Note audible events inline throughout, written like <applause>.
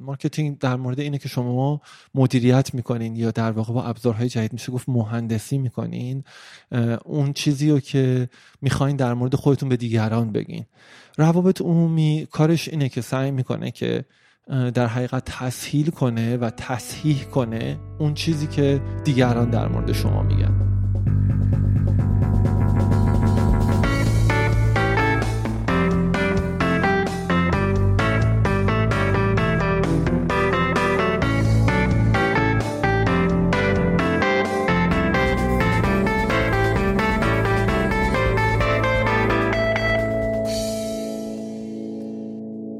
marketing در مورد اینه که شما مدیریت می‌کنین یا در واقع با ابزارهای جدید میشه گفت مهندسی می‌کنین اون چیزی رو که می‌خواین در مورد خودتون به دیگران بگین. روابط عمومی کارش اینه که سعی می‌کنه که در حقیقت تسهیل کنه و تصحیح کنه اون چیزی که دیگران در مورد شما میگن.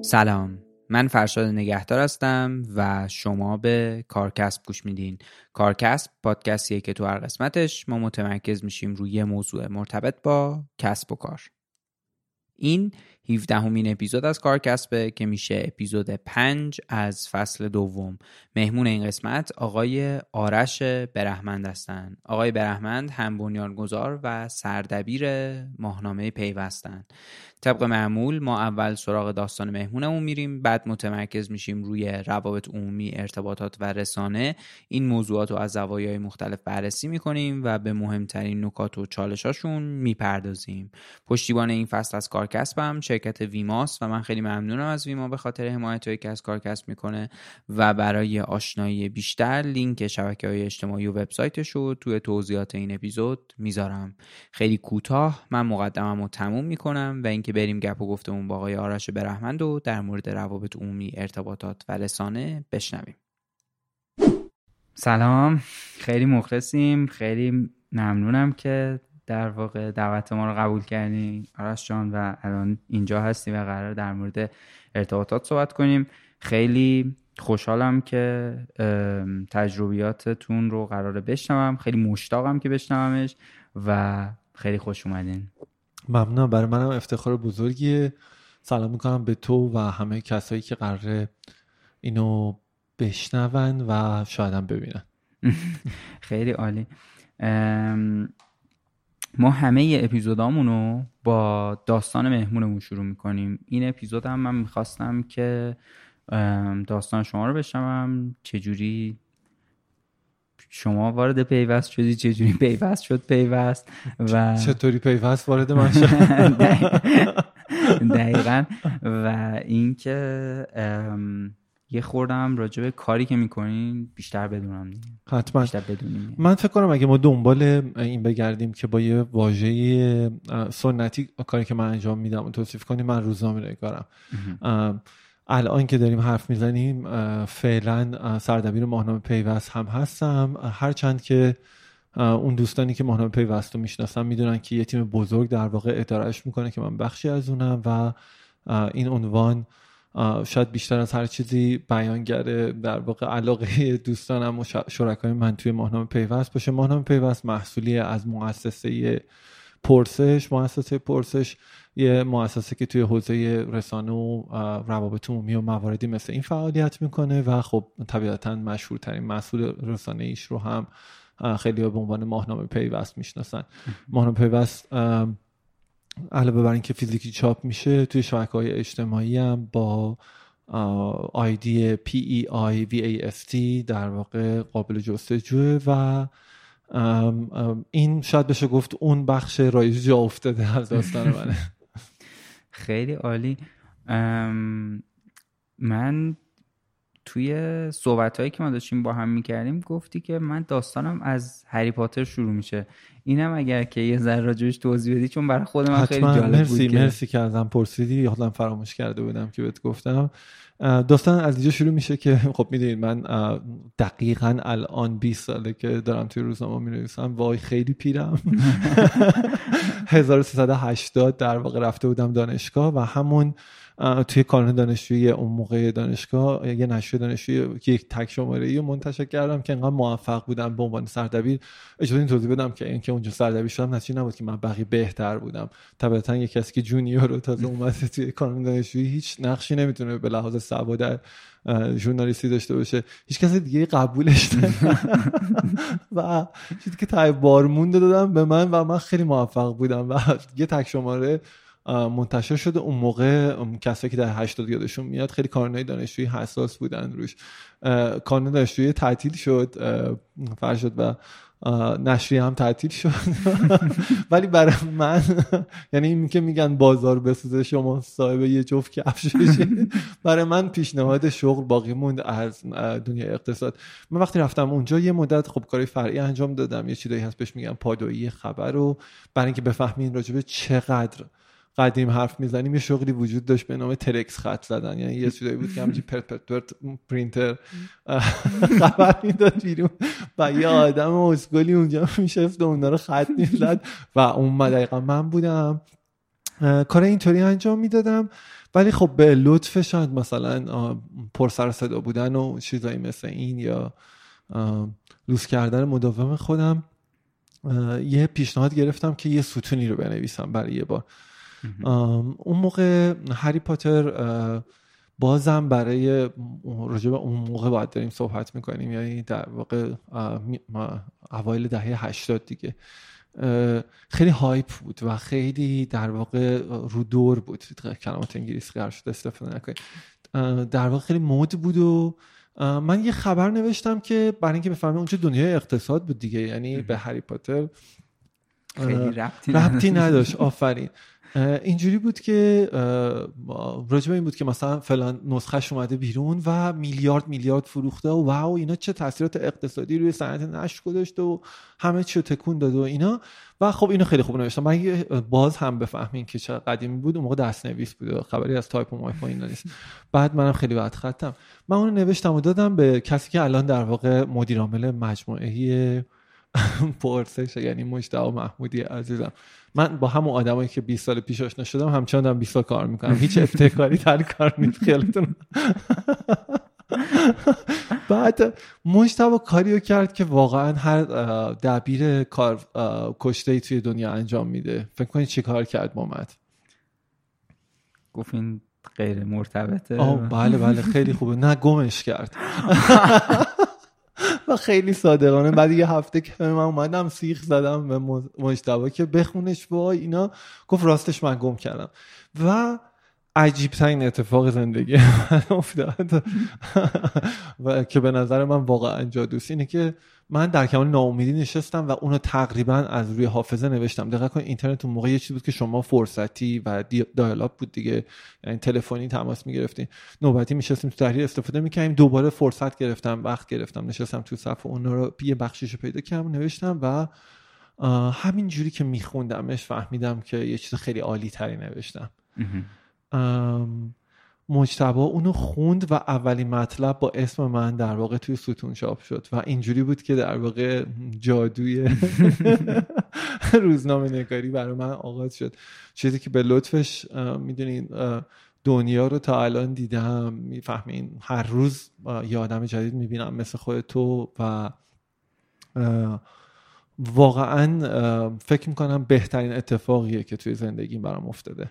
سلام. من فرشاد نگهدار هستم و شما به کارکسب گوش میدین. کارکسب پادکستیه که تو هر قسمتش ما متمرکز میشیم روی موضوع مرتبط با کسب و کار. این 17 همین اپیزود از کارکسبه که میشه اپیزود 5 از فصل دوم. مهمون این قسمت آقای آرش برهمند هستند آقای برهمند هم بنیانگذار و سردبیر ماهنامه پیوستن. طبق معمول ما اول سراغ داستان مهمونمون میریم بعد متمرکز میشیم روی روابط عمومی ارتباطات و رسانه. این موضوعات رو از زوایای مختلف بررسی می‌کنیم و به مهمترین نکات و چالشاشون می‌پردازیم. پشتیبان این فصل از کارکسبم شرکت ویماست و من خیلی ممنونم از ویما به خاطر حمایت که از کارکسب می‌کنه و برای آشنایی بیشتر لینک شبکه های اجتماعی و وبسایتش رو توی توضیحات این اپیزود می‌ذارم. خیلی کوتاه من مقدمم رو تموم می‌کنم و اینکه بریم گپ و گفتمون با آقای آرش برهمند و در مورد روابط عمومی ارتباطات و رسانه بشنویم. سلام. خیلی مخلصیم. خیلی ممنونم که در واقع دعوت ما رو قبول کردین. آرش جان و الان اینجا هستی و قرار در مورد ارتباطات صحبت کنیم. خیلی خوشحالم که تجربیاتتون رو قراره بشنوم. خیلی مشتاقم که بشنومش و خیلی خوش اومدین. ممنون برای منم افتخار بزرگیه. سلام می‌کنم به تو و همه کسایی که قراره اینو بشنون و شایدم ببینن. <laughs> خیلی عالی. ما همه اپیزودامون رو با داستان مهمونمون شروع می‌کنیم. این اپیزود هم من می‌خواستم که داستان شما رو بشنوم. چجوری شما وارد پیوست شدی چجوری پیوست شد پیوست؟ و چطوری پیوست وارد من شد؟ <laughs> دقیقا. و اینکه یه خوردم راجع به کاری که می‌کنین بیشتر بدونم حتما. بیشتر بدونیم من فکر کنم اگه ما دنبال این بگردیم که با یه واژه سنتی کاری که من انجام میدم توصیف کنیم من روزنامه نگارم. الان که داریم حرف می‌زنیم فعلا سردبیر ماهنامه پیوست هم هستم. هرچند که اون دوستانی که ماهنامه پیوست رو می‌شناسن می‌دونن که یه تیم بزرگ در واقع ادارهش می‌کنه که من بخشی از اونم و این عنوان شاید بیشتر از هر چیزی بیانگر در واقع علاقه دوستانم و شرکای من توی ماهنامه پیوست باشه. ماهنامه پیوست محصولی از مؤسسه پرسش مؤسسه پرسش. یه مؤسسه که توی حوزه رسانه و روابط عمومی و مواردی مثل این فعالیت می‌کنه و خب طبیعتا مشهورترین مسئول رسانه ایش رو هم خیلی به عنوان ماهنامه پیوست می‌شناسن. ماهنامه پیوست علاوه بر اینکه فیزیکی چاپ میشه توی شبکه های اجتماعی هم با ID P E I V A S T در واقع قابل جستجوه و این شاید بشه گفت اون بخش رایج جا افتاده از داستان منه. <laughs> خیلی عالی. من توی صحبت هایی که ما داشتیم با هم می‌کردیم گفتی که من داستانم از هری پاتر شروع میشه. اینم اگر که یه ذره راجبش توضیح بدی چون برای خود من خیلی جالب مرسی بود مرسی که ازم پرسیدی. یادم فراموش کرده بودم که بهت گفتم. داستان از اینجا شروع میشه که <laughs> خب می‌دونید من دقیقا الان 20 ساله که دارم توی روزنامه می نویسم وای خیلی پیرم. <laughs> <laughs> 1380 در واقع رفته بودم دانشگاه و همون توی کانون دانشجویی اون موقع دانشگاه یه نشریه دانشجویی یک تک شماره ای منتشر کردم که انقدر موفق بودم به عنوان سردبیر. اجازه این توضیح بدم که اینکه اونجا سردبیر شدم نتیجه نبود که من بقیه بهتر بودم. طبیعتا یه کسی که جونیور رو تازه اومده توی کانون دانشجویی هیچ نقشی نمی‌تونه به لحاظ سواد ژورنالیستی داشته باشه. هیچ کسی دیگه قبولش <laughs> و چیزی که تای بار مونده دادم به من و من خیلی موفق بودم. و یه تک شماره منتشر شده. اون موقع کسایی که در 80 یادشون میاد خیلی کارنای دانشجویی حساس بودن روش. کانون دانشجویی تعطیل شد. فرشد و نشریه هم تعطیل شد. <laughs> ولی برای من یعنی این که میگن بازار بسوزه شما صاحب یه جفت کفش برای من پیشنهاد شغل باقی موند از دنیا اقتصاد. من وقتی رفتم اونجا یه مدت خب کاری فرعی انجام دادم. یه چیزایی هست بهش میگن پادویی خبر رو. برای اینکه بفهمین راجبه چقدر قدیم حرف می‌زنیم یه شغلی وجود داشت به نام ترکس خط زدن. یعنی یه چیزایی بود که همجی <laughs> پرپرپرت پرینتر <laughs> خبر می‌داد بیرون. و یه آدم اسکلی اونجا میشفت و اونا رو خط می‌زد. و اون دقیقا من بودم. کار اینطوری انجام می‌دادم. ولی خب به لطف شاید مثلا پر سر صدا بودن و چیزایی مثل این یا لوس کردن مداوم خودم یه پیشنهاد گرفتم که یه ستونی رو بنویسم برای یه بار. اون موقع هری پاتر بازم برای راجع به اون موقع باید داریم صحبت می‌کنیم. یعنی در واقع اوایل دهه هشتاد دیگه. خیلی هایپ بود و خیلی در واقع رو دور بود. کلمات انگلیسی قرار شد استفاده نکنیم. در واقع خیلی مود بود و من یه خبر نوشتم که برای اینکه بفهمم اونجا دنیای اقتصاد بود دیگه. یعنی به هری پاتر خیلی ربطی نداشت. آفرین. اینجوری بود که راجبه این بود که مثلا فلان نسخهش اومده بیرون و میلیارد میلیارد فروخته و واو اینا چه تاثیرات اقتصادی روی صنعت نشر گذاشته و همه چی تکون داده و اینا. و خب اینو خیلی خوب نوشتم. من باز هم بفهمین که چه قدیمی بود. اون موقع دست نویس بود خبری از تایپ و مایپ اینا نیست. بعد منم خیلی بد خطم. من اونو نوشتم و دادم به کسی که الان در واقع مدیر عامل مجموعه <laughs> پرسش یعنی مجتبی محمودی عزیزم. من با همون آدمایی که 20 سال پیش آشنا شدم همچنان دارم 20 سال کار می‌کنم. هیچ ابتکاری در کار نیست خیالتون. <laughs> بعد مجتبا کاریو کرد که واقعا هر دبیر کار کشته ای توی دنیا انجام میده. فکر کنید چی کار کرد مامد گفت این غیر مرتبطه. آه بله بله خیلی خوبه. نه گمش کرد. <laughs> و خیلی صادقانه. بعد یه هفته که من اومدم سیخ زدم به مجتبا که بخونش وای اینا. گفت راستش من گم کردم. و عجیب ترین اتفاق زندگی <laughs> من افتاد. <laughs> و که به نظر من واقعا جادوست. اینه که من در کمال ناامیدی نشستم و اونو تقریبا از روی حافظه نوشتم. دقیقا کن اینترنت اون موقع یه چیز بود که شما فرصتی و دایالاپ بود دیگه. یعنی تلفنی تماس می‌گرفتیم نوبتی میشستیم تو تحریر استفاده می‌کنیم دوباره فرصت گرفتم وقت گرفتم. نشستم تو صف اون رو یه بخشیشو پیدا کردم نوشتم و همین جوری که میخوندمش فهمیدم که یه چیز خیلی عالی تری نوشتم مجتبا اونو خوند و اولین مطلب با اسم من در واقع توی ستون چاپ شد و اینجوری بود که در واقع جادوی <laughs> روزنامه نگاری برای من آغاز شد. چیزی که به لطفش می‌دونین دنیا رو تا الان دیدم. می‌فهمین هر روز یه آدم جدید می‌بینم مثل خود تو و واقعا فکر می‌کنم بهترین اتفاقیه که توی زندگی برام افتاده.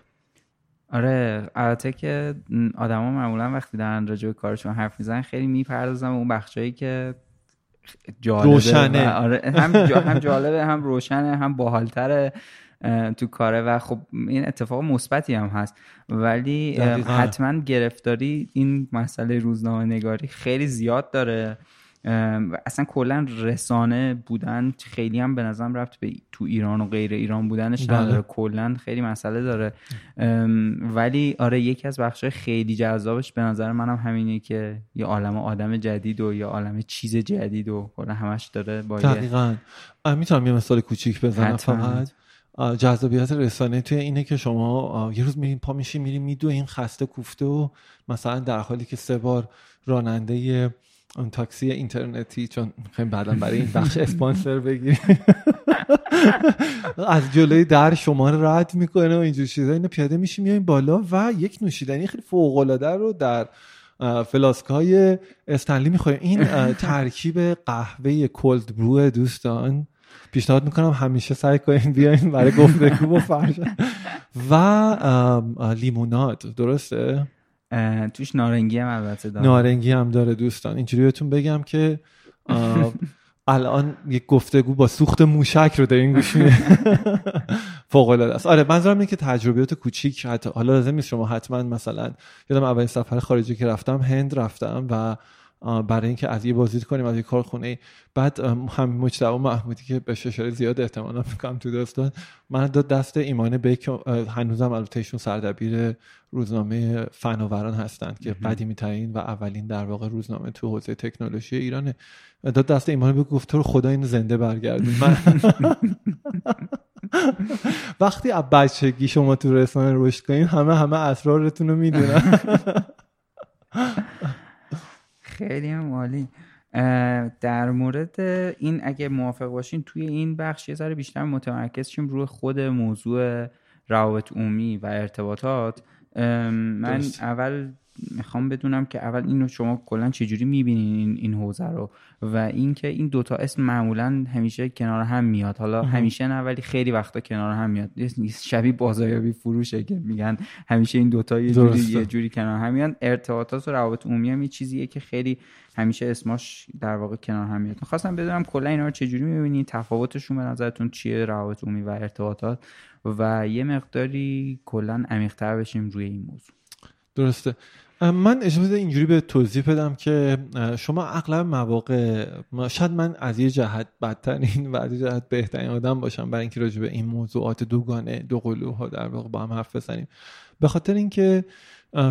آره البته که آدما معمولا وقتی دارن راجع به کارشون حرف می‌زنن خیلی می‌پردازن اون بخشایی که جالبه روشنه. آره هم, هم جالبه هم روشنه هم باحالتره تو کاره. و خب این اتفاق مثبتی هم هست. ولی حتما گرفتاری این مسئله روزنامه نگاری خیلی زیاد داره. اصلا کلا رسانه بودن خیلی هم به نظرم رفت به تو ایران و غیر ایران بودنش بله. نداره. کلا خیلی مسئله داره. ولی آره یکی از بخشای خیلی جذابش به نظر منم همینه که یه عالم آدم جدید و یه عالم چیز جدید و کلا همش داره با دقیقا. می‌تونم یه مثال کوچیک بزنم فقط. جذابیت رسانه توی اینه که شما یه روز میرین پا میشی میری میدو این خسته کوفته و مثلا در حالی که سه بار راننده اون تاکسی اینترنتی چون می‌خوایم بعدا برای این بخش اسپانسر بگیریم. <laughs> از جلوی در شما رو رد می‌کنه و اینجور چیزا. اینو پیاده میشی میایم بالا و یک نوشیدنی خیلی فوق العاده رو در فلاسک های استنلی می‌خوایم. این <laughs> ترکیب قهوه کولد برو دوستان. پیشنهاد می‌کنم همیشه سعی کنین بیاین برای گفتگو و فرش. و لیموناد. درسته؟ توش نارنگی هم البته داره نارنگی هم داره دوستان. اینجوری بهتون بگم که الان یک گفتگو با سوخت موشک رو دارین گوش <laughs> فوق العاده است. آره منظورم اینه که تجربیات کوچیک حتی حالا لازم نیست شما حتما مثلا یادم اولین سفر خارجی که رفتم هند رفتم و برای اینکه از یه بازدید کنیم از یه کارخونه بعد هم مجتبی محمودی که به ششاره زیاد احتمالا می‌کنم تو داستان من داد دست ایمان بیک هنوزم البته ایشون سردبیر روزنامه فناوران هستند که قدیمی ترین و اولین در واقع روزنامه تو حوزه تکنولوژی ایرانه. داد دست ایمان به گفت تو خدا اینو زنده برگردون. من <laughs> وقتی از بچگی شما تو رسانه رشد کنین همه همه اسرارتون رو می‌دونن. <laughs> خیلی هم عالی. در مورد این اگه موافق باشین توی این بخش یه ذره بیشتر متمرکز شیم روی خود موضوع روابط عمومی و ارتباطات. من اول می‌خوام بدونم که اول اینو شما کلا چجوری می‌بینین این, این حوزه رو و اینکه این دوتا اسم معمولا همیشه کنار هم میاد. حالا همیشه نه ولی خیلی وقتا کنار هم میاد. شبیه بازاریابی فروشه که میگن. همیشه این دوتا یه جوری یه جوری کنار هم میاد ارتباطات و روابط عمومی هم یه چیزیه که خیلی همیشه اسماش در واقع کنار هم میاد. خواستم بدونم کلا اینا رو چجوری می‌بینید تفاوتشون به نظرتون چیه؟ روابط عمومی و ارتباطات؟ و یه مقداری کلا عمیق‌تر بشیم روی این موضوع. درسته. من اجازه اینجوری به توضیح بدم که شما اغلب مواقع شاید من از یه جهت بدترین و از یه جهت بهترین آدم باشم برای اینکه راجع به این موضوعات دوگانه دو قلوها در واقع با هم حرف بزنیم. به خاطر اینکه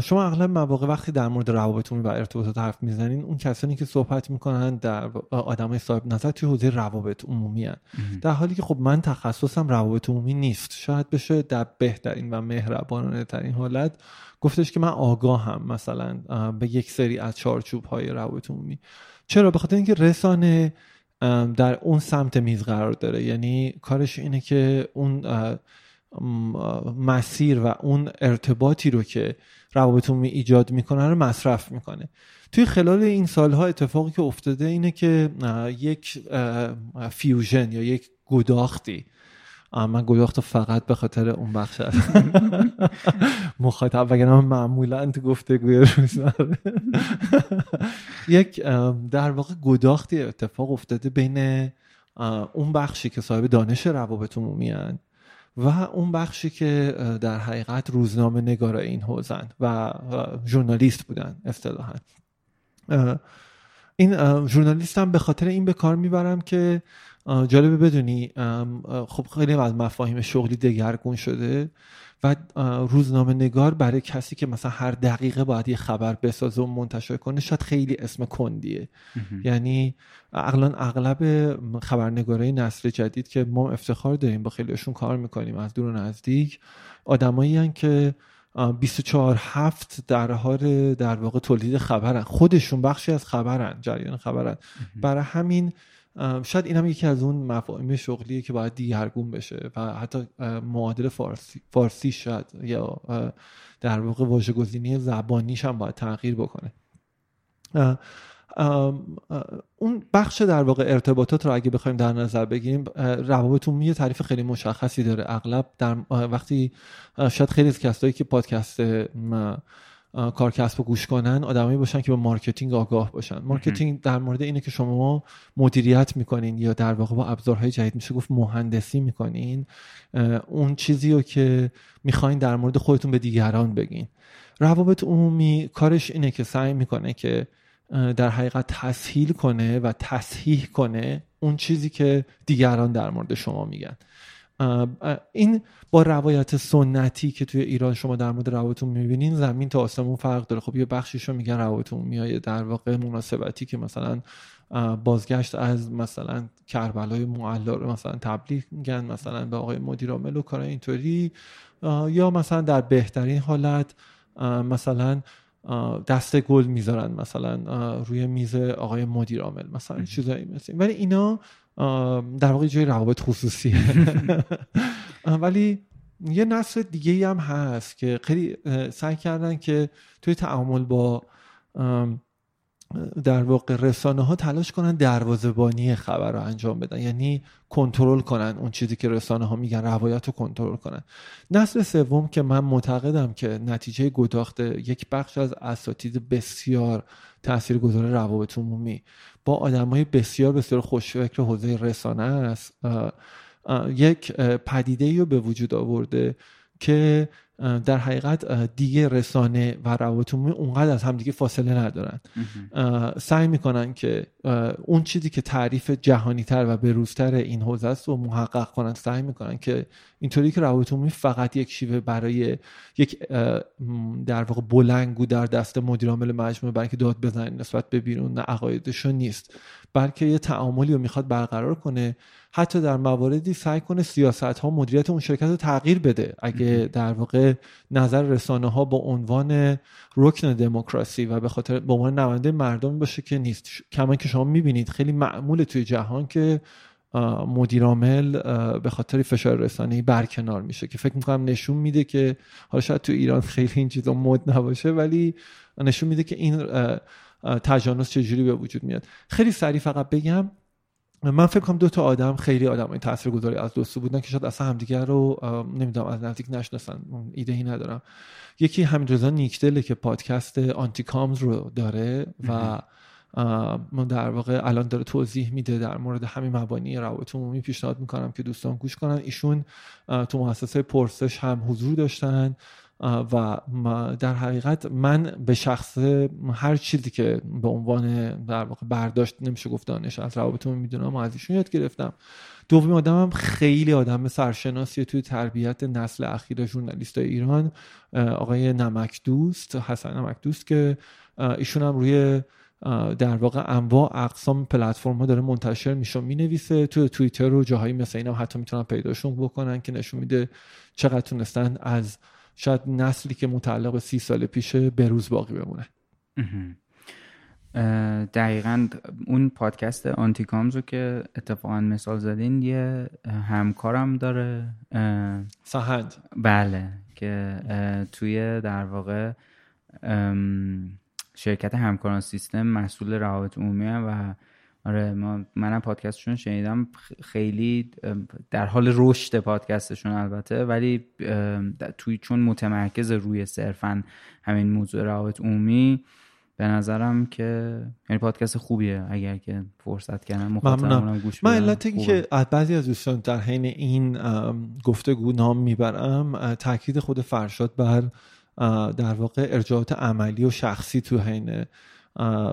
شما اغلب مواقع وقتی در مورد روابط عمومی و ارتباطات حرف می‌زنین اون کسانی که صحبت می‌کنن در آدمای صاحب نظر توی حوزه روابط عمومی هن. در حالی که خب من تخصصم روابط عمومی نیست. شاید بشه در بهترین و مهربانانه ترین حالت گفتش که من آگاهم مثلا به یک سری از چارچوب های روابط عمومی. چرا؟ به خاطر اینکه رسانه در اون سمت میز قرار داره. یعنی کارش اینه که اون مسیر و اون ارتباطی رو که روابط عمومی ایجاد می‌کنه رو مصرف می‌کنه. توی خلال این سالها اتفاقی که افتاده اینه که یک فیوژن یا یک گداختی. من گداخت فقط به خاطر اون بخش <laughs> مخاطب وگرنه من معمولا تو گفتگوی روزمره <laughs> یک در واقع گداختی اتفاق افتاده بین اون بخشی که صاحب دانش روابط عمومی و اون بخشی که در حقیقت روزنامه نگار این حوزن و ژورنالیست بودن اصطلاحا. این ژورنالیست هم به خاطر این به کار می‌برم که جالبه بدونی خب خیلی از مفاهیم شغلی دگرگون شده. و روزنامه نگار برای کسی که مثلا هر دقیقه باید یه خبر بسازه و منتشر کنه شاید خیلی اسم کندیه. یعنی اغلان اغلب خبرنگارای نسل جدید که ما افتخار داریم با خیلیشون کار می‌کنیم از دور و نزدیک آدمایی که 24 هفت در حال در واقع تولید خبرن. خودشون بخشی از خبرن جریان خبرن. برای همین شاید این هم یکی از اون مفاهیم شغلیه که باید دیگرگون بشه و حتی معادل فارسی, فارسی شاید یا در واقع واژه‌گزینی زبانیش هم باید تغییر بکنه. اون بخش در واقع ارتباطات رو اگه بخوایم در نظر بگیریم روابط عمومی یه تعریف خیلی مشخصی داره. اغلب در وقتی شاید خیلی از کسایی که پادکست کار کسب و گوش کنن آدمایی باشن که به marketing آگاه باشن. marketing در مورد اینه که شما مدیریت می‌کنین یا در واقع با ابزارهای جدید میشه گفت مهندسی می‌کنین. اون چیزی رو که می‌خواین در مورد خودتون به دیگران بگین. روابط عمومی کارش اینه که سعی می‌کنه که در حقیقت تسهیل کنه و تصحیح کنه اون چیزی که دیگران در مورد شما میگن. این با روایت سنتی که توی ایران شما در مورد روابط می‌بینین زمین تا آسمون فرق داره. خب یه بخشیشو میگن روابط میای در واقع مناسبتی که مثلا بازگشت از مثلا کربلای معلا رو مثلا تبلیغ میگن مثلا به آقای مدیر عامل و کار اینطوری. یا مثلا در بهترین حالت مثلا دسته گل می‌ذارن مثلا روی میز آقای مدیر عامل مثلا چیزایی مثل ولی اینا در واقع جای روابط خصوصی <laughs> ولی یه نسل دیگه هم هست که خیلی سعی کردن که توی تعامل با در واقع رسانه ها تلاش کنن دروازبانی خبر رو انجام بدن. یعنی کنترل کنن اون چیزی که رسانه ها میگن روایت رو کنترل کنن. نسل سوم که من معتقدم که نتیجه گداخت یک بخش از اساتید بسیار تاثیرگذار روابط عمومی با آدمای بسیار بسیار خوشفکر حوزه رسانه است. یک پدیده رو به وجود آورده که در حقیقت دیگه رسانه و روابط عمومی اونقدر از همدیگه فاصله ندارن. سعی می‌کنن که اون چیزی که تعریف جهانی تر و بروزتر این حوزه است رو محقق کنن. سعی می‌کنن که اینطوری که روابط عمومی فقط یک شیوه برای یک در واقع بلنگو در دست مدیر عامل مجموعه برای که داد بزنن نسبت به بیرون عقایدشون نیست. بلکه یه تعاملی رو می‌خواد برقرار کنه. حتی در مواردی سعی کنه سیاست ها مدیریت اون شرکت رو تغییر بده. اگه در واقع نظر رسانه ها با عنوان رکن دموکراسی و به خاطر به عنوان نماینده مردم باشه که نیست. کما که شما می‌بینید خیلی معمول توی جهان که مدیرامل به خاطر فشار رسانه‌ای برکنار میشه که فکر می‌کنم نشون میده که حالا شاید تو ایران خیلی این چیزا مد نباشه ولی نشون میده که این تجانس چجوری به وجود میاد. خیلی سریع فقط بگم من فکر کنم دو تا آدم خیلی آدم این تاثیرگذاری از دوستو بودن که شاید اصلا همدیگر رو نمی‌دونم از نزدیک نشناسن ایده ای ندارم. یکی همین رضا نیکدله که پادکست آنتی کامز رو داره و در واقع الان داره توضیح میده در مورد همین مبانی روابط عمومی پیشنهاد می‌کنم که دوستان گوش کنن. ایشون تو مؤسسه پرسش هم حضور داشتن. و در حقیقت من به شخص هر چیزی که به عنوان در واقع برداشت نمیشه گفت دانش از روابطمون می‌دونم و از ایشون یاد گرفتم. دومی آدمم خیلی آدم سرشناسی توی تربیت نسل اخیر ژورنالیست ایران آقای نمک دوست حسن نمک دوست که ایشون هم روی در واقع انواع اقسام پلتفرم ها داره منتشر میشه می نویسه تو توییتر و جاهایی مثل این هم حتی می‌تونن پیداشون بکنن که نشون میده چقدر تونستن از شاید نسلی که متعلق به سی سال پیشه به روز باقی بمونه. دقیقا اون پادکست آنتیکامز رو که اتفاقا مثال زدین یه همکارم داره. سهند. بله که توی در واقع شرکت همکاران سیستم مسئول روابط عمومی و آره ما منم پادکستشون شنیدم خیلی در حال رشد پادکستشون البته ولی توی چون متمرکز روی صرفا همین موضوع روابط عمومی به نظرم که یعنی پادکست خوبیه اگر که فرصت کردن مخاطبمون گوش من علت که بعضی از دوستان در حین این گفتگو نام می‌برم تاکید خود فرشاد بر در واقع ارجاعات عملی و شخصی تو حین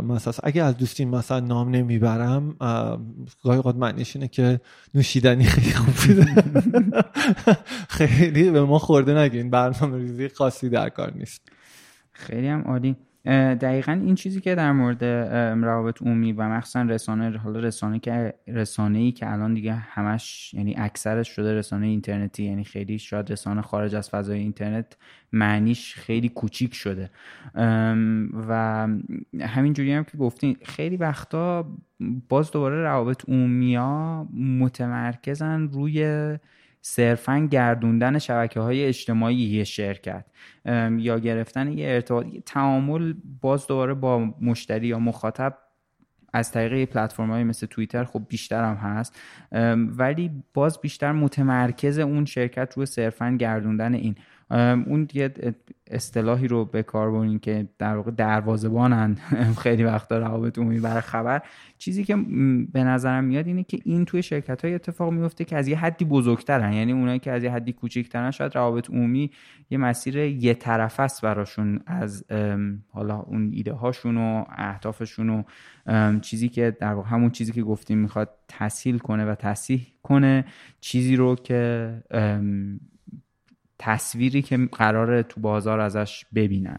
مثلا اگه از دوستین مثلا نام نمی‌برم گاهی اوقات معنیش اینه که نوشیدنی خیلی خوب <laughs> خیلی به ما خورده نگین برنامه ریزی خاصی در کار نیست. خیلی هم عالی. دقیقا این چیزی که در مورد روابط عمومی و مخصوصا رسانه حالا رسانه که رسانه ای که الان دیگه همش یعنی اکثرش شده رسانه اینترنتی یعنی خیلی شاید رسانه خارج از فضای اینترنت معنیش خیلی کوچیک شده. و همین جوری هم که گفتین خیلی وقتا باز دوباره روابط عمومی ها متمرکزن روی صرفا گردوندن شبکه های اجتماعی یه شرکت یا گرفتن یه ارتباط تعامل باز دوباره با مشتری یا مخاطب از طریق پلتفرم های مثل توییتر خب بیشتر هم هست. ولی باز بیشتر متمرکز اون شرکت روی صرفا گردوندن این. اون یه اصطلاحی رو به کار برین که در واقع دروازبانن <laughs> خیلی وقتا روابط عمومی برای خبر. چیزی که به نظرم میاد اینه که این توی شرکت های اتفاق میفته که از یه حدی بزرگترن. یعنی اونایی که از یه حدی کوچیکترن شاید روابط عمومی یه مسیر یه طرف است براشون از حالا اون ایده هاشون و اهدافشون و چیزی که در واقع همون چیزی که گفتیم می‌خواد تسهیل کنه و تصحیح کنه. چیزی رو که تصویری که قراره تو بازار ازش ببینن.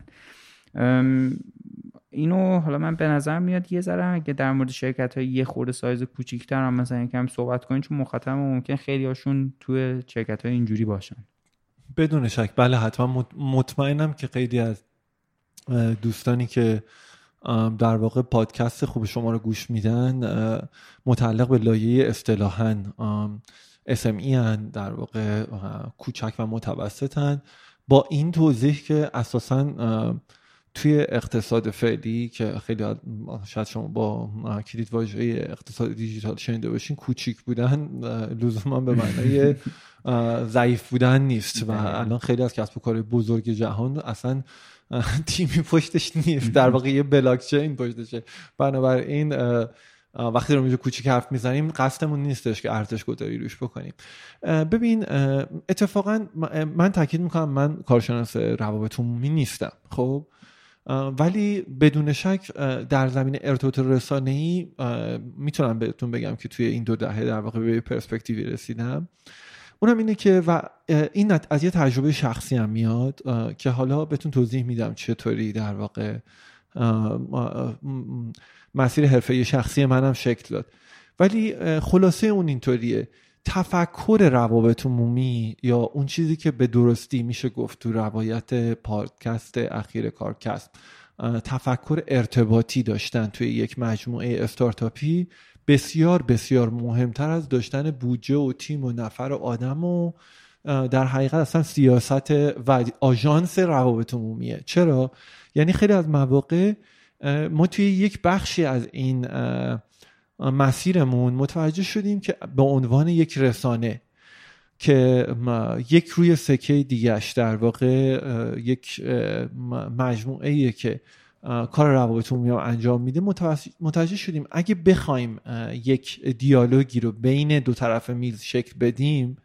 اینو حالا من به نظر میاد یه ذره اگه در مورد شرکت های یه خورده سایز کوچیکتر هم مثلا یکم صحبت کنین چون مخاطب ممکن خیلی هاشون توی شرکت های اینجوری باشن. بدون شک. بله حتما. مطمئنم که خیلی از دوستانی که در واقع پادکست خوب شما رو گوش میدن متعلق به لایه اصطلاحا SME هن در واقع کوچک و متوسطن با این توضیح که اساسا توی اقتصاد فعلی که خیلی شاید شما با کلید واژه اقتصاد دیجیتال شنیده باشین کوچیک بودن لزوما به معنای ضعیف بودن نیست. و الان خیلی از کسب و کار بزرگ جهان اصلا تیمی پشتش نیست. در واقع یه بلاک چین پشتشه. بنابراین وقتی رو کوچیک حرف می‌زنیم قصدمون نیستش که ارزش گذاری روش بکنیم. ببین اتفاقا من تاکید می‌کنم من کارشناس روابط عمومی نیستم خب؟ ولی بدون شک در زمین ارتباط رسانه ای می‌تونم بهتون بگم که توی این دو دهه در واقع به پرسپکتیوی رسیدم. اونم اینه که و این از یه تجربه شخصی هم میاد که حالا بهتون توضیح میدم چطوری در واقع مسیر حرفه شخصی منم شکل داد. ولی خلاصه اون اینطوریه. تفکر روابط عمومی یا اون چیزی که به درستی میشه گفت تو روایت پادکست اخیر کارکست تفکر ارتباطی داشتن توی یک مجموعه استارتاپی بسیار بسیار مهمتر از داشتن بودجه و تیم و نفر و آدم و در حقیقت اصلا سیاست و آژانس روابط عمومیه چرا؟ یعنی خیلی از مواقع ما توی یک بخشی از این مسیرمون متوجه شدیم که به عنوان یک رسانه که یک روی سکه دیگهش در واقع یک مجموعه که کار روابط عمومی انجام میده متوجه شدیم اگه بخوایم یک دیالوگی رو بین دو طرف میز شکل بدیم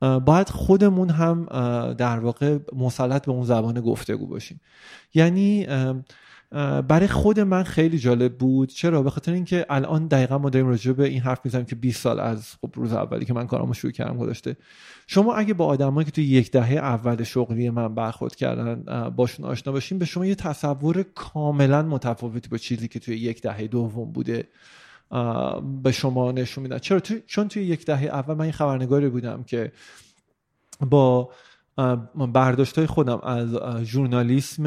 باید خودمون هم در واقع مسلط به اون زبان گفتگو باشیم. یعنی برای خود من خیلی جالب بود. چرا؟ به خاطر اینکه الان دقیقا ما داریم راجع به این حرف می‌زنیم که 20 سال از خب روز اولی که من کارامو شروع کردم گذاشته شما اگه با آدمایی که توی یک دهه اول شغلی من برخورد کردن باشون آشنا باشین به شما یه تصور کاملا متفاوتی با چیزی که توی یک دهه دوم بوده به شما نشون میدن. چرا؟ چون توی یک دهه اول من این خبرنگاری بودم که با برداشت های خودم از ژورنالیسم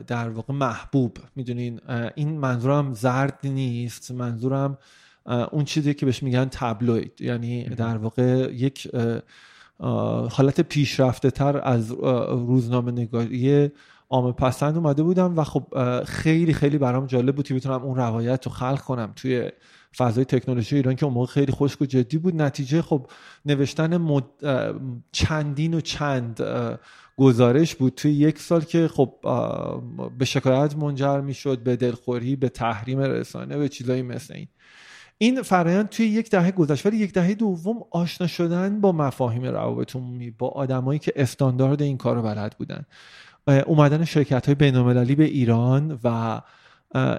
در واقع محبوب. می‌دونین این منظورم زرد نیست منظورم اون چیزی که بهش میگن تبلوید یعنی در واقع یک حالت پیشرفته تر از روزنامه نگاری عام پسند اومده بودم و خب خیلی خیلی برام جالب بود که بتونم اون روایت رو خلق کنم توی فضای تکنولوژی ایران که اون موقع خیلی خشک و جدی بود. نتیجه خب نوشتن مد... چندین و چند گزارش بود توی یک سال که خب به شکایت منجر می‌شد به دلخوری به تحریم رسانه به چیزایی مثل این. این فرایند توی یک دهه گذشت. ولی یک دهه دوم آشنا شدن با مفاهیم روابط عمومی با آدمایی که استاندارد این کار رو بلد بودن. اومدن شرکت های به ایران و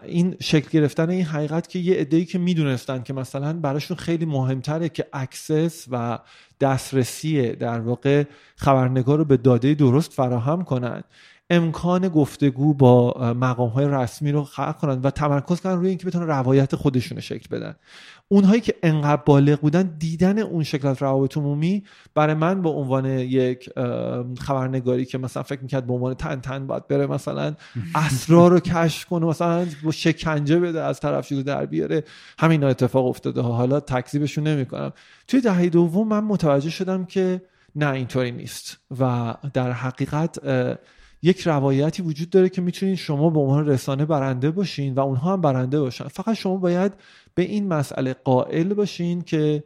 این شکل گرفتن این حقیقت که یه عده‌ای که می‌دونستن که مثلا براشون خیلی مهمتره که access و دسترسی در واقع خبرنگار رو به داده درست فراهم کنند امکان گفتگو با مقام های رسمی رو خلق کنن و تمرکز کنن روی اینکه بتونن روایت خودشون شکل بدن. اونهایی که انقدر بالغ بودن دیدن اون شکل از روابط عمومی برای من به عنوان یک خبرنگاری که مثلا فکر می‌کرد به عنوان تن تن باید بره مثلا اسرار رو کشف کنه مثلا با شکنجه بده از طرف رو در بیاره. همین اتفاق افتاده. حالا تکذیبشون نمی‌کنم. توی دهه دوم من متوجه شدم که نه اینطوری نیست. و در حقیقت یک روایتی وجود داره که می‌تونین شما به عنوان رسانه برنده باشین و اونها هم برنده باشن. فقط شما باید به این مسئله قائل باشین که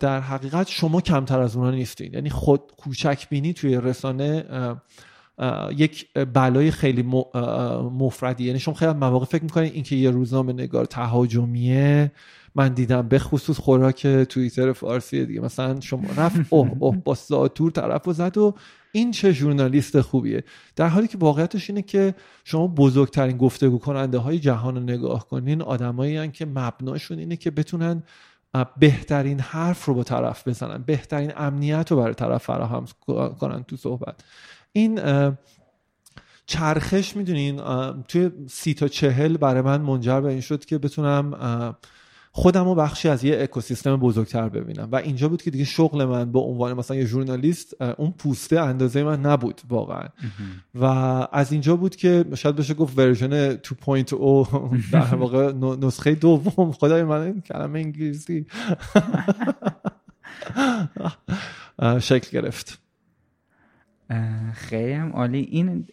در حقیقت شما کمتر از اونها نیستین. یعنی خود کوچک بینی توی رسانه یک بلای خیلی مفردی یعنی شما خیلی مواقع فکر می‌کنید اینکه یه روزنامه نگار تهاجمیه. من دیدم به خصوص خوراک توییتر فارسی دیگه. مثلا شما رفت اوه اوه با ساتور طرف و زد و این چه ژورنالیست خوبیه؟ در حالی که واقعیتش اینه که شما بزرگترین گفتگو کننده های جهان رو نگاه کنین آدمایی که مبناشون اینه که بتونن بهترین حرف رو با طرف بزنن. بهترین امنیت رو برای طرف فراهم کنن تو صحبت. این چرخش می‌دونین توی سی تا چهل برای من منجر به این شد که بتونم خودم رو بخشی از یه اکوسیستم بزرگتر ببینم. و اینجا بود که دیگه شغل من به عنوان مثلا یه ژورنالیست اون پوسته اندازه من نبود واقعا. و از اینجا بود که شاید بشه گفت ورژن 2.0 در واقع نسخه دوم. خدای من این کلمه انگلیسی. <laughs> شکل گرفت. خیلی هم عالی. این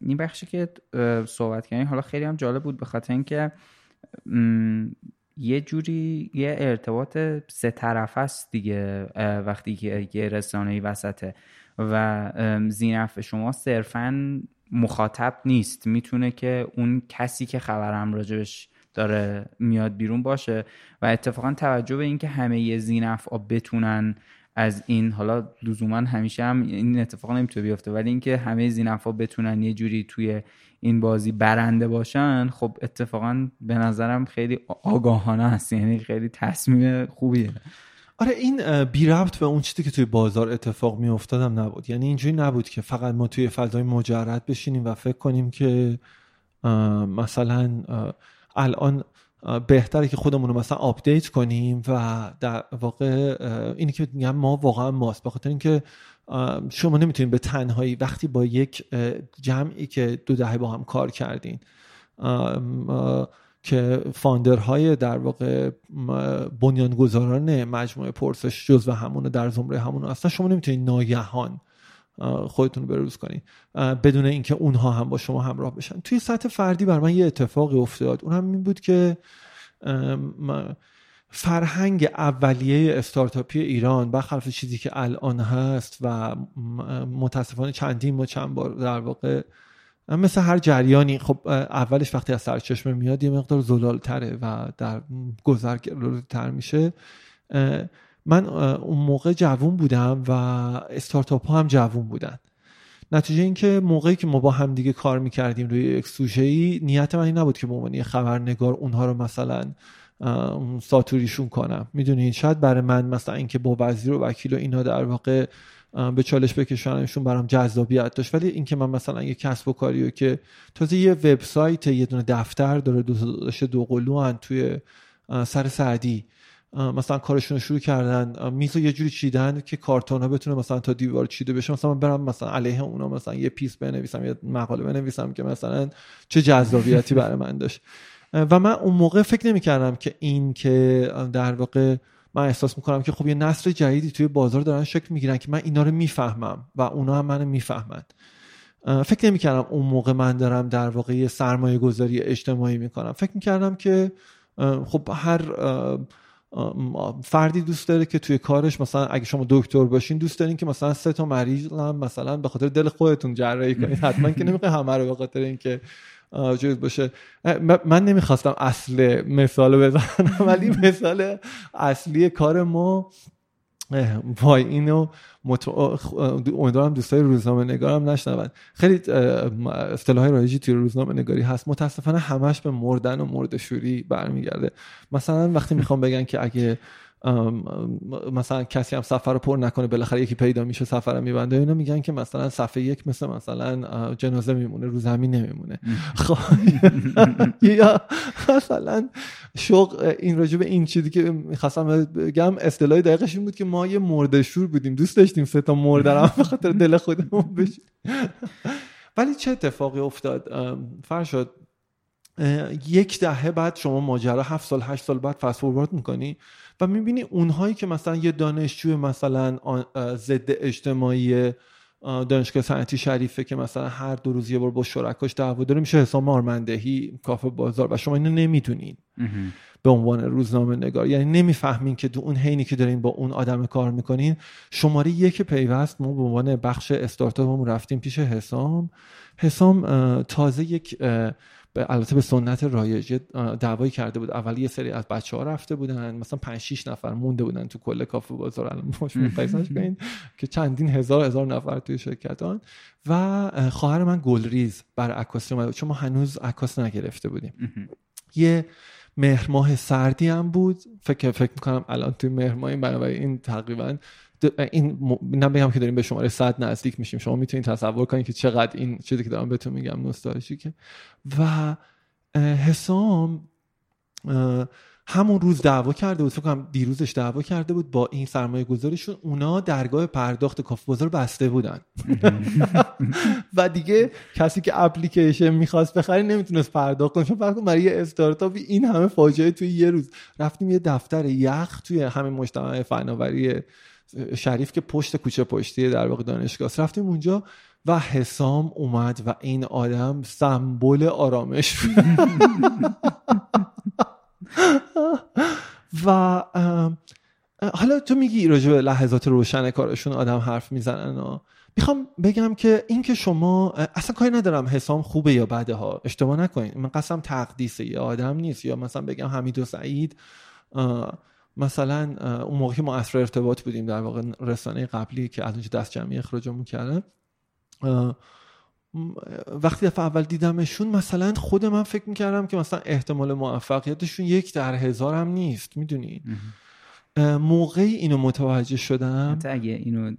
این بخشی که صحبت کردیم حالا خیلی هم جالب بود به خاطر اینکه یه جوری یه ارتباط سه طرف است دیگه وقتی که یه رسانه وسطه. و زینف شما صرفا مخاطب نیست. می‌تونه که اون کسی که خبرم راجبش داره میاد بیرون باشه. و اتفاقا توجه به اینکه همه زینف بتونن از این حالا لزوما همیشه هم این اتفاق نمی‌تونه بیفته ولی اینکه همه زینفا بتونن یه جوری توی این بازی برنده باشن خب اتفاقا به نظرم خیلی آگاهانه است یعنی خیلی تصمیم خوبیه. آره این بی ربط به اون چیزی که توی بازار اتفاق می افتادم نبود. یعنی اینجوری نبود که فقط ما توی فضای مجرد بشینیم و فکر کنیم که مثلا الان بهتره که خودمون رو مثلا update کنیم و در واقع اینی که میگم ما واقعا ماست. بخاطر اینکه شما نمی‌تونید به تنهایی وقتی با یک جمعی که دو دهه با هم کار کردین که فاندرهای در واقع بنیانگذاران مجموعه پرسش جز و همون در زمره همون اصلا شما نمی‌تونید ناگهان خودتون رو بروز کنید بدون اینکه اونها هم با شما همراه بشن. توی سطح فردی بر من یه اتفاقی افتاد. اون هم این بود که فرهنگ اولیه استارتاپی ایران برخلاف چیزی که الان هست و متاسفانه چندین و چند بار در واقع مثل هر جریانی خب اولش وقتی از سرچشمه میاد یه مقدار زلال تره و در گذر تر میشه. من اون موقع جوون بودم و استارتاپ ها هم جوون بودن. نتیجه اینکه موقعی که ما با هم دیگه کار می‌کردیم روی یک ای نیت من این نبود که به عنوان خبرنگار اونها رو مثلا ساتوریشون کنم. می‌دونید شاید برای من مثلا اینکه با وزیر و وکیل و اینا در واقع به چالش بکشونمشون برام جذابیت داشت. ولی اینکه من مثلا یه کسب و کاری و که تازه یه وبسایت یه دونه دفتر داره دو دو قلو توی سر سعدی مثلا کارشون رو شروع کردن. میز یه جوری چیدن که کارتون ها بتونه مثلا تا دیوار چیده بشه. مثلا من برم مثلا علیه اونا مثلا یه پیس بنویسم یه مقاله بنویسم که مثلا چه جذابیتی برای من داشت. و من اون موقع فکر نمی کردم که این که در واقع من احساس می‌کنم که خب یه نسل جدیدی توی بازار دارن شکل می‌گیرن که من اینا رو می‌فهمم و اونا هم منو می‌فهمن. فکر نمی کردم اون موقع من دارم در واقع یه سرمایه گذاری اجتماعی می‌کنم. فکر می‌کردم که خب هر فردی دوست داره که توی کارش مثلا اگه شما دکتر باشین دوست دارین که مثلا سه تا مریض هم مثلا به خاطر دل خودتون جراحی کنید <laughs> حتما که نمی‌خوای همه رو به خاطر اینکه جز باشه. من نمی‌خواستم اصل مثال بزنم ولی مثال اصلی کار ما وای اینو مت... امیدوارم دوستای روزنامه نگارم نشنون. خیلی اصطلاح رایجی توی روزنامه نگاری هست. متاسفانه همش به مردن و مردشوری برمیگرده. مثلا وقتی می‌خوام بگن که اگه مثلا کسی هم سفر رو پر نکنه بالاخره یکی پیدا میشه سفر رو میبنده. اینا میگن که مثلا صفحه یک مثل مثلا جنازه میمونه رو زمین نمیمونه. خب یا مثلا شوق این راجع به این چیزی که می‌خواستم بگم اصطلاح دقیقش این بود که ما یه مرده شور بودیم دوست داشتیم سه تا مرده به خاطر دل خودمون بشه ولی چه اتفاقی افتاد؟ فرشاد یک دهه بعد شما ماجرا هفت سال هشت سال بعد فست فوروارد می‌کنی. و می‌بینی اونهایی که مثلا یه دانشجوی مثلا ضد اجتماعی دانشگاه صنعتی شریفه که مثلا هر دو روز یه بار با شرکاش دعوا داره میشه حسام آرمندهی کافه بازار و شما اینو نمی‌دونین. به عنوان روزنامه نگار. یعنی نمی‌فهمین که تو اون حینی که دارین با اون آدم کار می‌کنین شماره یک پیوست ما به عنوان بخش استارتاپمون رفتیم پیش حسام. حسام تازه یک البته به سنت رایج دعوایی کرده بود. اول یه سری از بچه ها رفته بودن مثلا 5 6 نفر مونده بودن تو کل کافه بازار. الان کنین که چندین هزار هزار نفر توی شرکتان. و خواهر من گلریز بر عکاسی اومد چون ما هنوز عکاس نگرفته بودیم. یه مهر ماه سردی هم بود. فکر فکر می‌کنم الان توی مهر ماه بنابراین این تقریبا این نه بگم که داریم به شماره صد نزدیک میشیم. شما می‌تونید تصور کنید که چقدر این چیزی که دارم بهتون میگم که و حسام همون روز دعوا کرده بود. فکر دیروزش دعوا کرده بود با این سرمایه گذاریشون اونا درگاه پرداخت کافه بازار بسته بودن. <laughs> و دیگه کسی که اپلیکیشن می‌خواست بخری نمی‌تونست پرداخت کنه. چون فقط برای یه استارتاپی این همه فاجعه توی یه روز. رفتیم یه دفتر یخ توی همه مجتمع فناوری شریف که پشت کوچه پشتی در واقع دانشگاه رفتیم اونجا و حسام اومد و این آدم سمبل آرامش و حالا تو میگی راجع به لحظات روشن کارشون آدم حرف می‌زنن می‌خوام بگم که این که شما اصلا کاری ندارم حسام خوبه یا بده ها. اشتباه نکنید من قسم تقدیسه یه آدم نیست. یا مثلا بگم حمید و سعید مثلا اون موقع ما اصر ارتباط بودیم در واقع رسانه قبلی که از اونجا دست جمعی اخراجمون کردن وقتی دفعه اول دیدمشون مثلا خود من فکر می‌کردم که مثلا احتمال موفقیتشون یک در هزار هم نیست می‌دونی؟ موقعی اینو متوجه شدم. حتی اگه اینو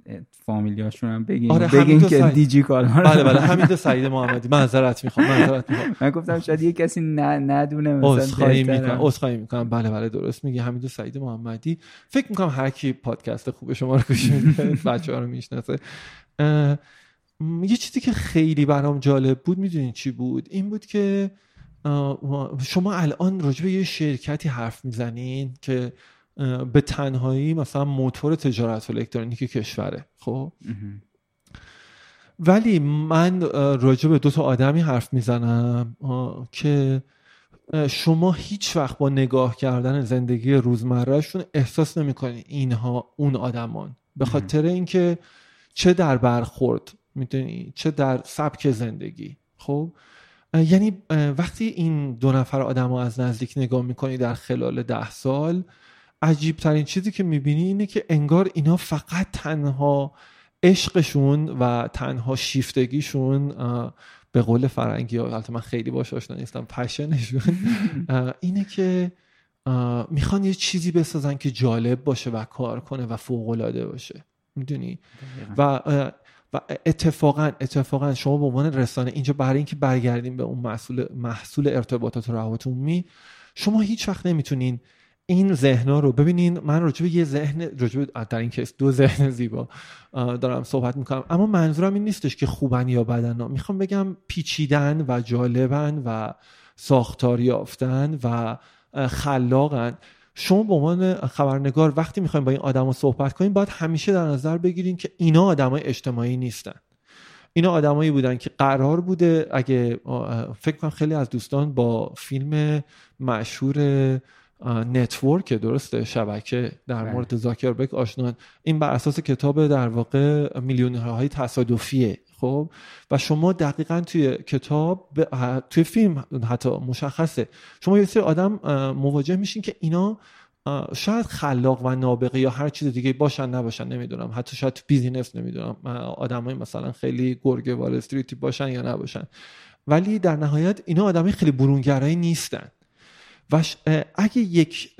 فامیلیاشون هم بگین آره بگین که دیجی کار بله بله حمید سعید محمدی. معذرت می‌خوام معذرت می‌خوام. <laughs> من گفتم شاید یه کسی ندونه مثلا اسخای می‌کنم می‌کنم. بله بله درست میگه حمید سعید محمدی. فکر می‌کنم هر کی پادکست خوب شما رو گوش میده بچه‌ها رو می‌شناسه. یه چیزی که خیلی برام جالب بود می‌دونین چی بود؟ این بود که شما الان راجع به یه شرکتی حرف می‌زنین که به تنهایی مثلا موتور تجارت الکترونیک کشوره خب؟ ولی من راجع به دو تا آدمی حرف می‌زنم که شما هیچ وقت با نگاه کردن زندگی روزمرهشون احساس نمی‌کنید اینها اون آدمان. به خاطر اینکه چه در برخورد می‌دونی چه در سبک زندگی خب؟ یعنی وقتی این دو نفر آدم ها از نزدیک نگاه می‌کنی در خلال ده سال عجیب ترین چیزی که می‌بینی اینه که انگار اینا فقط تنها عشقشون و تنها شیفتگیشون به قول فرنگی ها من خیلی باش آشنا نیستم پشنشون اینه که می‌خوان یه چیزی بسازن که جالب باشه و کار کنه و فوق العاده باشه. می‌دونی؟ و و اتفاقا اتفاقا شما به عنوان رسانه اینجا برای اینکه برگردیم به اون محصول محصول ارتباطات و روابط عمومی شما هیچ وقت نمی‌تونین این ذهنا رو ببینین من راجع یه ذهن راجع در این کس دو ذهن <laughs> زیبا دارم صحبت می‌کنم. اما منظورم این نیستش که خوبن یا بدن می‌خوام بگم پیچیدن و جالبن و ساختار یافتن و خلاقن. شما به عنوان خبرنگار وقتی می‌خوایم با این آدما صحبت کنیم باید همیشه در نظر بگیریم که اینا آدمای اجتماعی نیستن. اینا آدمایی بودن که قرار بوده اگه فکر کنم خیلی از دوستان با فیلم مشهور network درسته؟ شبکه در بله. مورد زاکربرگ آشنان. این بر اساس کتاب در واقع میلیونرهای تصادفیه خب؟ و شما دقیقا توی کتاب توی فیلم حتی مشخصه. شما یه سری آدم مواجه میشین که اینا شاید خلاق و نابغه یا هر چیز دیگه باشن نباشن نمی‌دونم. حتی شاید تو business نمی‌دونم. آدمای مثلا خیلی گرگه وال استریتی باشن یا نباشن. ولی در نهایت اینا آدمای خیلی برونگرایی نیستن. و اگه یک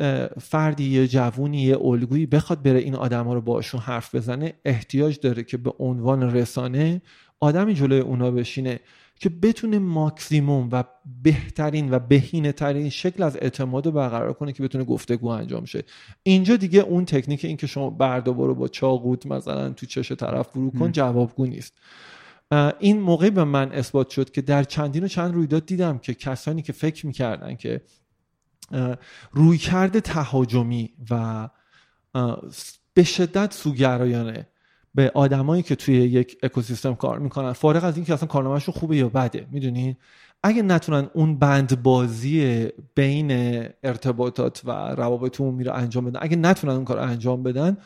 فردی یه جوونی یه الگویی بخواد بره این آدم ها رو باشون حرف بزنه احتیاج داره که به عنوان رسانه آدمی جلوی اونا بشینه که بتونه ماکسیموم و بهترین و بهینه ترین شکل از اعتماد رو برقرار کنه که بتونه گفتگو انجام شه. اینجا دیگه اون تکنیک این که شما بردا برو با چاقوت مثلا تو چش طرف فرو کن جوابگو نیست. این موقعی به من اثبات شد که در چندین و چند رویداد دیدم که کسانی که فکر می‌کردن که رویکرد تهاجمی و به شدت سوگرایانه به آدمایی که توی یک اکوسیستم کار می‌کنن. فارغ از اینکه اصلا کارنامهشون خوبه یا بده می‌دونی؟ اگه نتونن اون بند بازی بین ارتباطات و روابط عمومی رو انجام بدن اگه نتونن اون کار انجام بدن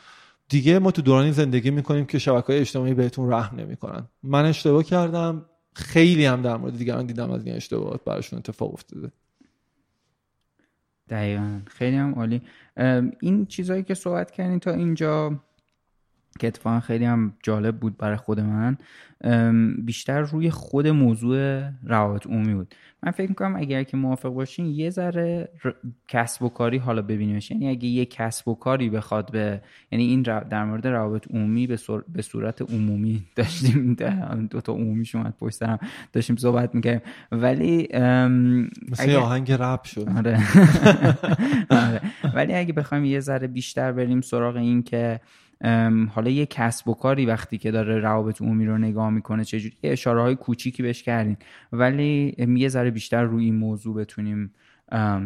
دیگه ما تو دورانی زندگی می‌کنیم که شبکه های اجتماعی بهتون رحم نمی‌کنن. من اشتباه کردم خیلی هم در مورد دیگران دیدم از این اشتباهات براشون اتفاق افتاده. دقیقا. خیلی هم عالی. این چیزهایی که صحبت کردین تا اینجا که اتفاقا خیلی هم جالب بود برای خود من بیشتر روی خود موضوع روابط عمومی بود من فکر می‌کنم اگر که موافق باشین یه ذره کسب و کاری حالا ببینیمش یعنی اگه یه کسب و کاری بخواد به یعنی این در مورد روابط عمومی به, به صورت عمومی <laughs> داشتیم دو تا عمومی شما پشت سرم داشتیم صحبت می‌کردیم ولی مثل اگه... آهنگ رپ شد آره. <laughs> آره. ولی اگه بخوایم یه ذره بیشتر بریم سراغ این که حالا یه کسب و کاری وقتی که داره روابط عمومی رو نگاه می‌کنه چجوری؟ اشاره های کوچیکی بهش کردین. ولی یه ذره بیشتر روی این موضوع بتونیم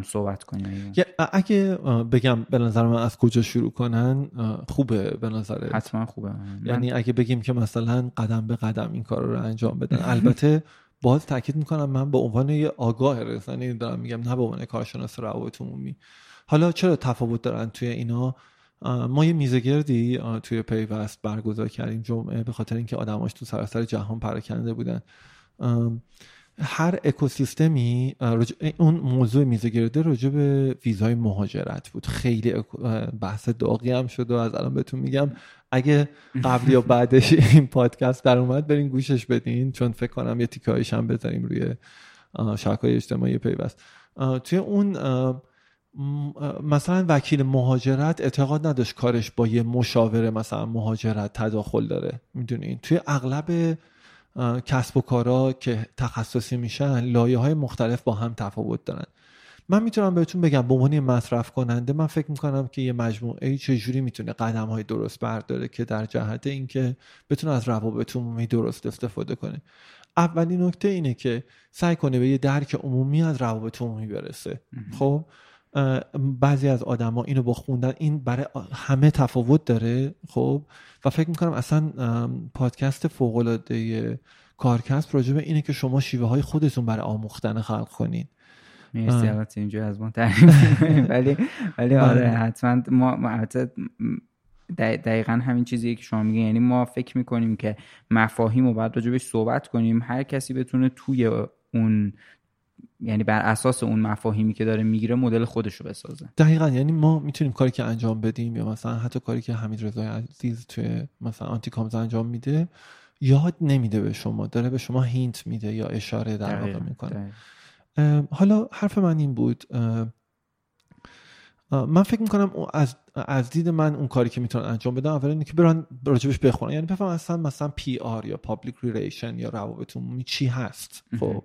صحبت کنیم. اگه بگم به نظر من از کجا شروع کنن خوبه به نظر حتما خوبه. یعنی اگه بگیم که مثلا قدم به قدم این کار رو انجام بدن. البته باز تاکید می‌کنم من به عنوان یه آگاه رسانی دارم میگم نه به عنوان کارشناس روابط عمومی. حالا چرا تفاوت دارن توی اینا؟ ما یه میزگردی توی پیوست برگزار کردیم. جمعه به خاطر اینکه آدماش تو سراسر جهان پراکنده بودن. هر اکوسیستمی اون موضوع میزگرده راجع به ویزای مهاجرت بود. خیلی بحث داغی هم شد و از الان بهتون میگم. اگه قبل یا بعدش <laughs> این پادکست در اومد برین گوشش بدین چون فکر کنم یه تیکایش هم بذاریم روی شبکه اجتماعی پیوست. توی اون مثلا وکیل مهاجرت اعتقاد نداشت کارش با یه مشاوره مثلا مهاجرت تداخل داره. می‌دونین توی اغلب کسب و کارا که تخصصی میشن لایه های مختلف با هم تفاوت دارن. من می‌تونم بهتون بگم به عنوان مصرف کننده من فکر می‌کنم که یه مجموعه چجوری می‌تونه قدم های درست برداره که در جهت اینکه بتونه از روابط عمومی درست استفاده کنه. اولین نکته اینه که سعی کنه به یه درک عمومی از روابط عمومی برسه. خب؟ بعضی از آدما اینو با خوندن این برای همه تفاوت داره خب؟ و فکر می‌کنم اصلا پادکست فوق العاده کارکسب راجع به اینه که شما شیوه های خودتون برای آموختن خلق کنین. مرسی البته اینجا از ما <laughs> ولی ولی آره حتما ما دقیقا همین چیزیه که شما میگین. یعنی ما فکر می‌کنیم که مفاهیم رو باید راجبش صحبت کنیم. هر کسی بتونه توی اون یعنی بر اساس اون مفاهیمی که داره می‌گیره مدل خودش رو بسازه. دقیقا یعنی ما می‌تونیم کاری که انجام بدیم یا مثلا حتی کاری که حمید رضای عزیز توی مثلا آنتی کامز انجام میده یاد نمیده به شما داره به شما hint میده یا اشاره در واقع می‌کنه. حالا حرف من این بود. من فکر می‌کنم از از دید من اون کاری که می‌تونن انجام بدن اول اینه که برن راجبش بخونن. یعنی بفهمن اصلا مثلا PR یا public relation یا روابط عمومی چی هست. خب.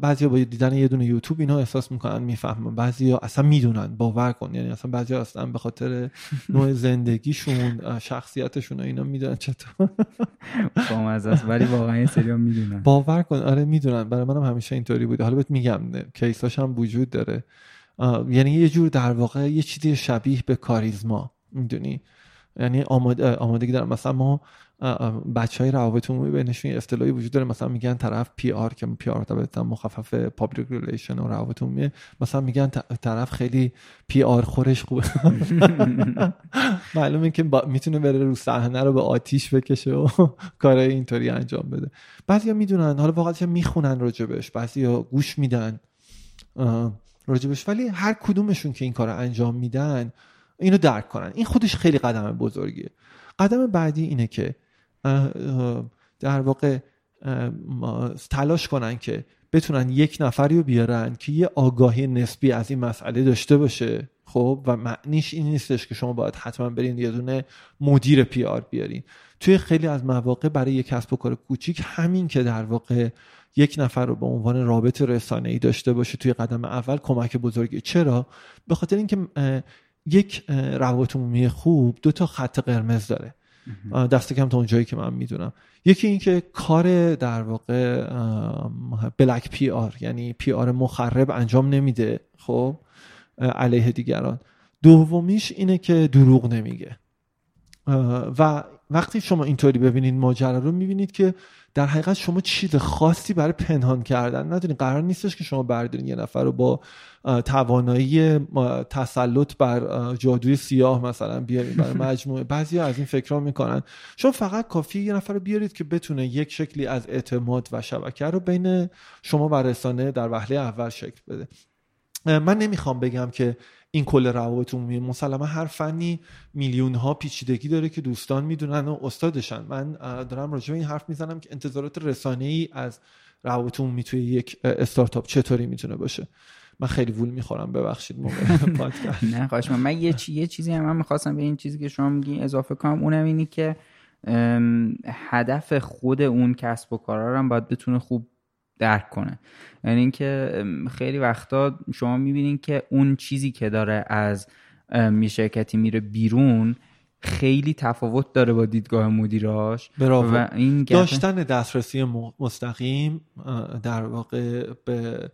بعضی با دیدن یه دونه یوتیوب اینا احساس می‌کنن می‌فهمن. بعضی ها اصلا می‌دونن باور کن. یعنی اصلا بعضی ها اصلا به خاطر نوع <laughs> زندگیشون شخصیتشون اینا می‌دونن چطور. <laughs> است. ولی واقعا یه سری می‌دونن. باور کن. آره می‌دونن. برای منم همیشه اینطوری بوده. حالا بهت میگم کیساش هم وجود داره. یعنی یه جور در واقع یه چیزی شبیه به کاریزما می‌دونی؟ یعنی آماده آمادگی دارم. مثلا ما بچه های روابط عمومی بینشون اصطلاحی وجود داره. مثلا میگن طرف PR که PR طبعا مخفف public relation و روابط عمومی مثلا میگن طرف خیلی PR خورش خوبه. <laughs> معلومه که می‌تونه بره رو صحنه رو به آتیش بکشه و کارهای اینطوری انجام بده. بعضیا می‌دونن حالا واقعا می‌خونن راجبش. بعضیا گوش میدن راجبش. ولی هر کدومشون که این کار رو انجام میدن اینو درک کنن. این خودش خیلی قدم بزرگیه. قدم بعدی اینه که در واقع تلاش کنن که بتونن یک نفری رو بیارن که یه آگاهی نسبی از این مسئله داشته باشه. خب؟ و معنیش این نیستش که شما باید حتما برین یه دونه مدیر پی آر بیارین. توی خیلی از مواقع برای یک کسب و کار کوچیک همین که در واقع یک نفر رو به عنوان رابط رسانه ای داشته باشه توی قدم اول کمک بزرگی چرا؟ به خاطر اینکه یک روابط عمومی خوب دو تا خط قرمز داره. دست کم تا اونجایی که من می‌دونم. یکی اینکه کار در واقع بلک پی آر یعنی پی آر مخرب انجام نمیده خب علیه دیگران. دومیش اینه که دروغ نمیگه. و وقتی شما اینطوری ببینید ماجرا رو می‌بینید که در حقیقت شما چیز خاصی برای پنهان کردن ندارین. قرار نیستش که شما بردارین یه نفر رو با توانایی تسلط بر جادوی سیاه مثلا بیارین برای <laughs> مجموعه. بعضی از این فکرها می‌کنن. شما فقط کافی یه نفر رو بیارید که بتونه یک شکلی از اعتماد و شبکه رو بین شما و رسانه در وهله اول شکل بده. من نمی‌خوام بگم که این کل روابط عمومی مسلما هر فنی میلیون ها پیچیدگی داره که دوستان می‌دونن و استادشن. من دارم راجع به این حرف می‌زنم که انتظارات رسانه ای از روابط عمومی توی یک استارتاپ چطوری می‌تونه باشه. من خیلی وول می‌خورم ببخشید. <laughs> نه خواهش من, من یه, چی، یه چیزی هم من می‌خواستم به این چیزی که شما میگی اضافه کنم. اونم اینی که هدف خود اون کسب و کارا هم باید بتونه خوب درک کنه. یعنی اینکه خیلی وقتا شما می‌بینین که اون چیزی که داره از یه شرکتی میره بیرون خیلی تفاوت داره با دیدگاه مدیراش. و این داشتن دسترسی مستقیم در واقع به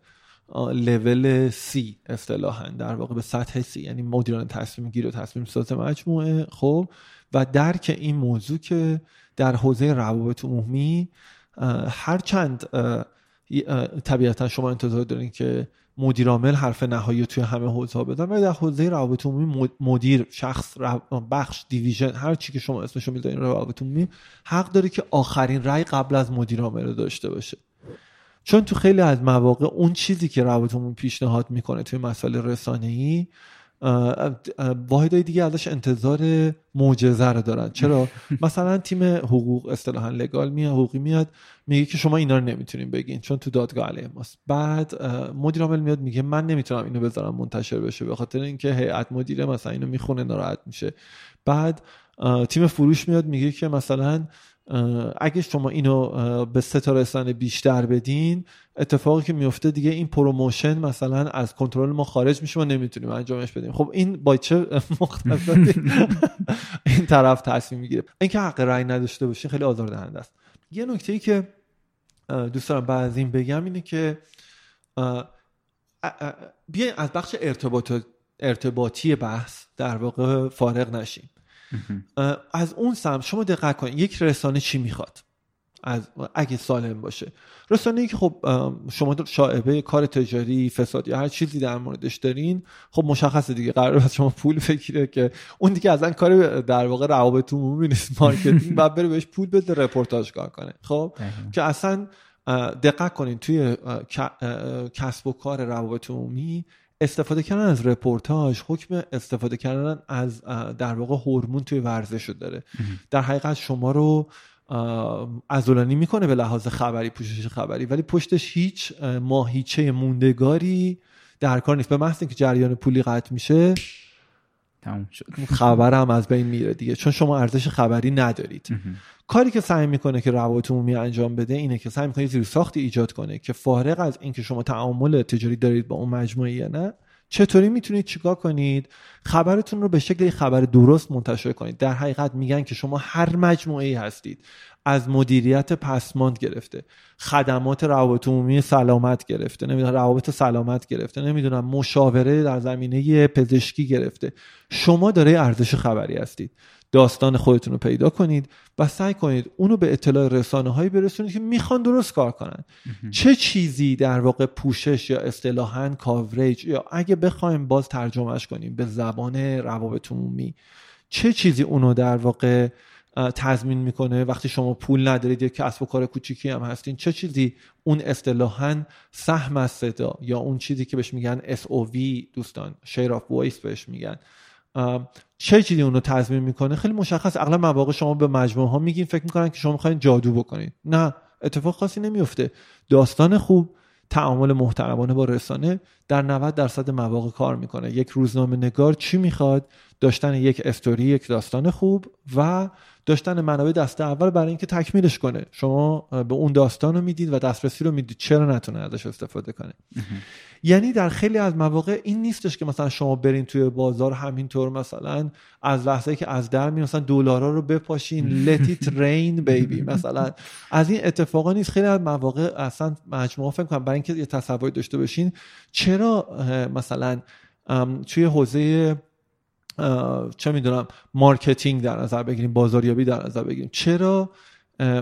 لول سی اصطلاحا در واقع به سطح سی یعنی مدیران تصمیم گیر و تصمیم ساز مجموعه خب؟ و درک این موضوع که در حوزه روابط عمومی هر چند طبیعتا شما انتظار دارین که مدیر عامل حرف نهایی توی همه حوزه بدن ولی در حوزه روابط عمومی مدیر شخص بخش دیویژن هر چی که شما اسمشو می‌ذارین روابط عمومی حق داره که آخرین رأی قبل از مدیر عامل رو داشته باشه. چون تو خیلی از مواقع اون چیزی که روابط عمومی پیشنهاد می‌کنه توی مسائل رسانه‌ای واحدهای دیگه ازش انتظار معجزه رو دارن. چرا؟ <laughs> مثلا تیم حقوق اصطلاحا لگال میاد حقوقی میاد میگه که شما اینا رو نمی‌تونین بگین چون تو دادگاه علیه ماست. بعد مدیر عامل میاد میگه من نمی‌تونم اینو بذارم منتشر بشه به خاطر اینکه هیئت مدیره مثلا اینو می‌خونه ناراحت میشه. بعد تیم فروش میاد میگه که مثلا اگه شما اینو به سه رسانه بیشتر بدین اتفاقی که میفته دیگه این promotion مثلا از کنترل ما خارج میشه و نمی‌تونیم انجامش بدیم. خب این با چه <laughs> مختصاتی <laughs> این طرف تصمیم می‌گیره. اینکه حق رأی نداشته باشه خیلی آزاردهنده است. یه نکته ای که دوست دارم بعد از این بگم اینه که بیاین از بخش ارتباط ارتباطی بحث در واقع فارغ نشیم. از اون سمت شما دقت کنید. یک رسانه چی می‌خواد؟ از اگه سالم باشه. رسانه ای که خب شما شائبه کار تجاری فساد یا هر چیزی در موردش دارین خب مشخصه دیگه. قرار از شما پول بگیره که اون دیگه اصلا کار در واقع روابط عمومی نیست. <laughs> marketing باید بره بهش پول بده رپورتاژ کار کنه. خب؟ که اصلا دقت کنین توی کسب و کار روابط عمومی استفاده کردن از رپورتاج حکم استفاده کردن از در واقع هورمون توی ورزش رو داره. در حقیقت شما رو ازولانی می‌کنه به لحاظ خبری پوشش خبری ولی پشتش هیچ ماهیچه موندگاری در کار نیست. به محض اینکه جریان پولی قطع میشه تموم شد. خبر هم از بین میره دیگه. چون شما ارزش خبری ندارید. کاری که سعی می‌کنه که روابط عمومی انجام بده اینه که سعی می‌کنه زیر ساختی ایجاد کنه که فارغ از اینکه شما تعامل تجاری دارید با اون مجموعه یا نه چطوری می‌تونید چیکار کنید؟ خبرتون رو به شکل خبر درست منتشر کنید. در حقیقت میگن که شما هر مجموعه ای هستید. از مدیریت پسماند گرفته. خدمات روابط عمومی سلامت گرفته. نمی‌دونم روابط سلامت گرفته. نمی‌دونم مشاوره در زمینه پزشکی گرفته. شما داره ارزش خبری هستید. داستان خودتون رو پیدا کنید و سعی کنید اونو به اطلاع رسانه هایی برسونید که می‌خوان درست کار کنن. چه چیزی در واقع پوشش یا اصطلاحا کاوریج یا اگه بخوایم باز ترجمهش کنیم به زبان روابط عمومی چه چیزی اونو در واقع تضمین می‌کنه. وقتی شما پول ندارید یا کسب و کار کوچیکی هم هستین چه چیزی اون اصطلاحا سهم از صدا یا اون چیزی که بهش میگن SOV دوستان share of voice بهش میگن. چه چیزی اونو تضمین می‌کنه؟ خیلی مشخص. اغلب مواقع شما به مجموعه ها میگین فکر می‌کنن که شما می‌خواین جادو بکنید نه اتفاق خاصی نمیفته داستان خوب تعامل محترمانه با رسانه در 90 درصد مواقع کار می‌کنه. یک روزنامه نگار چی می‌خواد؟ داشتن یک استوری یک داستان خوب و داشتن منابع دست اول برای اینکه تکمیلش کنه. شما به اون داستان رو می‌دید و دسترسی رو می‌دید. چرا نتونه ازش استفاده کنه؟ یعنی در خیلی از مواقع این نیستش که مثلا شما برین توی بازار همینطور مثلا از لحظه که از در می مثلا دلارا رو بپاشین. Let it rain baby. مثلا از این اتفاقا نیست. خیلی از مواقع اصلا مجموعه فکر کنم برای اینکه یه تصوری داشته باشین چرا مثلا توی حوزه چه می‌دونم marketing در نظر بگیریم بازاریابی در نظر بگیریم. چرا؟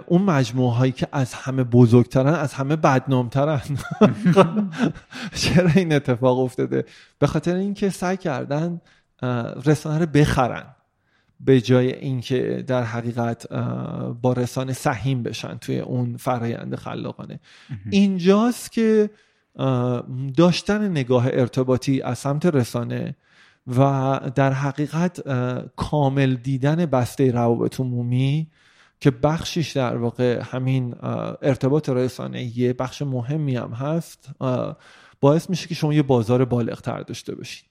اون مجموعه هایی که از همه بزرگترن از همه بدنامترن. <laughs> چرا این اتفاق افتاده؟ به خاطر اینکه سعی کردن رسانه رو بخرن به جای اینکه در حقیقت با رسانه سهیم بشن توی اون فرایند خلاقانه. اینجاست که داشتن نگاه ارتباطی از سمت رسانه و در حقیقت کامل دیدن بسته روابط عمومی که بخشیش در واقع همین ارتباط رسانه یه بخش مهمی هم هست باعث میشه که شما یه بازار بالغتر داشته باشید.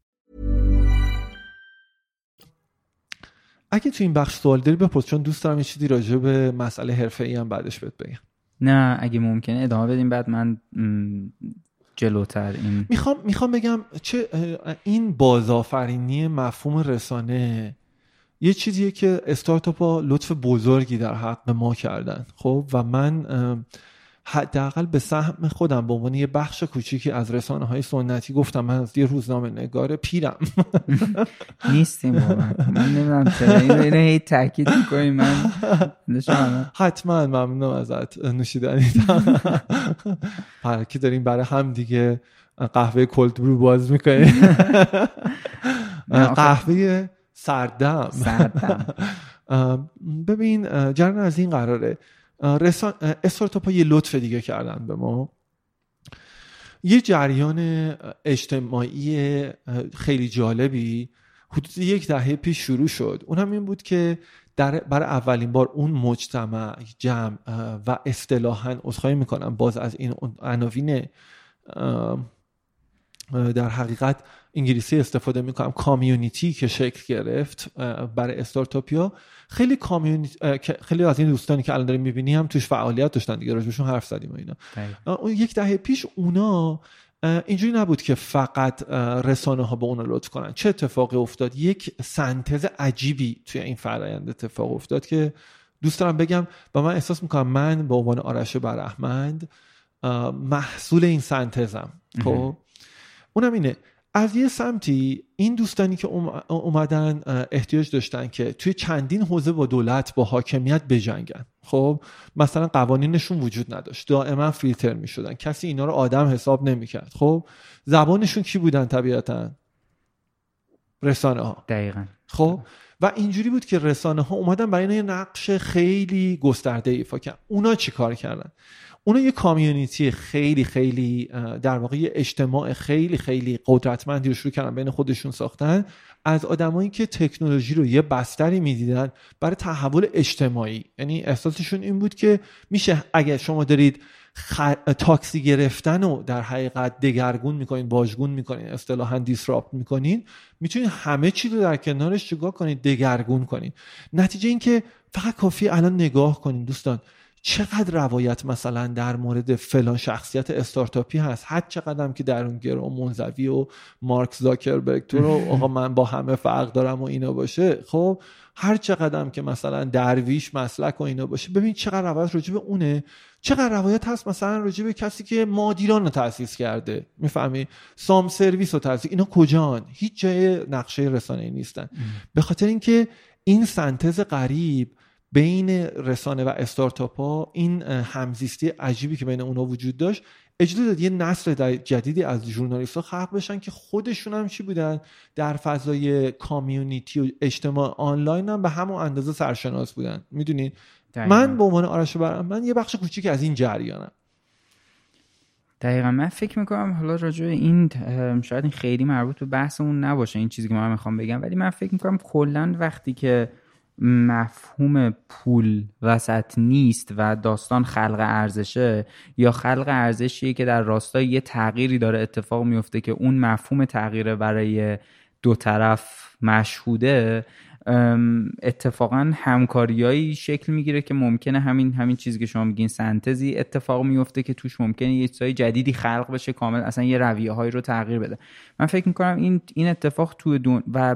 اگه تو این بخش سوال داری بپرس چون دوست دارم یه چیزی راجع به مسئله حرفه‌ای هم بعدش بهت بگم. نه اگه ممکنه ادامه بدیم بعد من جلوتر این می‌خوام می‌خوام بگم چه این بازآفرینی مفهوم رسانه یه چیزیه که استارتاپ ها لطف بزرگی در حق ما کردن. خب و من حداقل به سهم خودم به عنوان یه بخش کوچیکی از رسانه های سنتی گفتم من از یه روزنامه نگار پیرم. <laughs> نیستیم من نمی‌دونم چرا. اینو هی تاکید می‌کنی من حتما ممنونم ازت نوشیدنی. <laughs> که داریم برای هم دیگه قهوه کلد برو باز می‌کنیم <laughs> قهوه سردم. سردم. ببین جرن از این قراره. رسان... استارتاپ ها یه لطف دیگه کردن به ما. یه جریان اجتماعی خیلی جالبی حدود یک دهه پیش شروع شد. اون هم این بود که در برای اولین بار اون مجتمع جمع و اصطلاحا عذرخواهی می‌کنم باز از این عناوین در حقیقت انگلیسی استفاده می‌کنم. کامیونیتی که شکل گرفت برای استارتاپیا. خیلی کامیونیتی خیلی از این دوستانی که الان داریم می‌بینی هم توش فعالیت داشتن دیگه. راجبشون حرف زدیم و اینا. اون یک دهه پیش اونا اینجوری نبود که فقط رسانه ها به اونا لطف کنن. چه اتفاقی افتاد؟ یک سنتز عجیبی توی این فرایند اتفاق افتاد که دوست دارم بگم و من احساس می‌کنم من به عنوان آرش برحمند محصول این سنتزم. خب؟ اونم اینه. از یه سمتی این دوستانی که اومدن احتیاج داشتن که توی چندین حوزه با دولت با حاکمیت بجنگن. خب مثلا قوانینشون وجود نداشت. دائما فیلتر می شدن کسی اینا رو آدم حساب نمی کرد خب زبانشون کی بودن طبیعتا؟ رسانه ها دقیقا. خب و اینجوری بود که رسانه ها اومدن برای یه نقش خیلی گسترده ایفا کردن. اونا چی کار کردن؟ اونا یه کامیونیتی خیلی خیلی در واقع یه اجتماع خیلی خیلی قدرتمندی رو شروع کردن بین خودشون ساختن. از آدمایی که تکنولوژی رو یه بستری می‌دیدن برای تحول اجتماعی. یعنی احساسشون این بود که میشه اگر شما دارید تاکسی گرفتن و در حقیقت دگرگون می‌کنین باجگون می‌کنین اصطلاحا دیسراپت می‌کنین می‌تونید همه چی رو در کنارش چیکار کنید دگرگون کنید نتیجه اینکه فقط کافی الان نگاه کنین دوستان. چقدر روایت مثلا در مورد فلان شخصیت استارتاپی هست؟ حد چقدر که در اون گرو منزوی و مارک زاکربرگ تو رو آقا من با همه فرق دارم و اینا باشه خب هر چقدر که مثلا درویش مسلک و اینا باشه ببین چقدر روایت راجع به اونه. چقدر روایت هست مثلا راجع به کسی که مادیران رو تاسیس کرده. می‌فهمی؟ سام سرویس رو تاسیس اینا کجان؟ هیچ جای نقشه رسانه نیستن. به خاطر اینکه این سنتز غریب بین رسانه و استارتاپ ها این همزیستی عجیبی که بین اونا وجود داشت اجازه داد یه نسل جدیدی از ژورنالیست ها خلق بشن که خودشون هم چی بودن؟ در فضای کامیونیتی و اجتماع آنلاین هم به همون اندازه سرشناس بودن. می‌دونید من به عنوان آرش برم من یه بخش کوچیک از این جریانم. دقیقا. من فکر می‌کنم حالا راجع این شاید این خیلی مربوط به بحثمون نباشه این چیزی که من می‌خوام بگم. ولی من فکر می‌کنم کلا وقتی که مفهوم پول وسط نیست و داستان خلق ارزشه یا خلق ارزشیه که در راستای یه تغییری داره اتفاق میفته که اون مفهوم تغییر برای دو طرف مشهوده اتفاقا همکاریایی شکل می‌گیره که ممکنه همین همین چیزی که شما میگین سنتزی اتفاق میفته که توش ممکنه یه چیزای جدیدی خلق بشه کامل اصلا یه رویه هایی رو تغییر بده. من فکر می‌کنم این این اتفاق توی دون و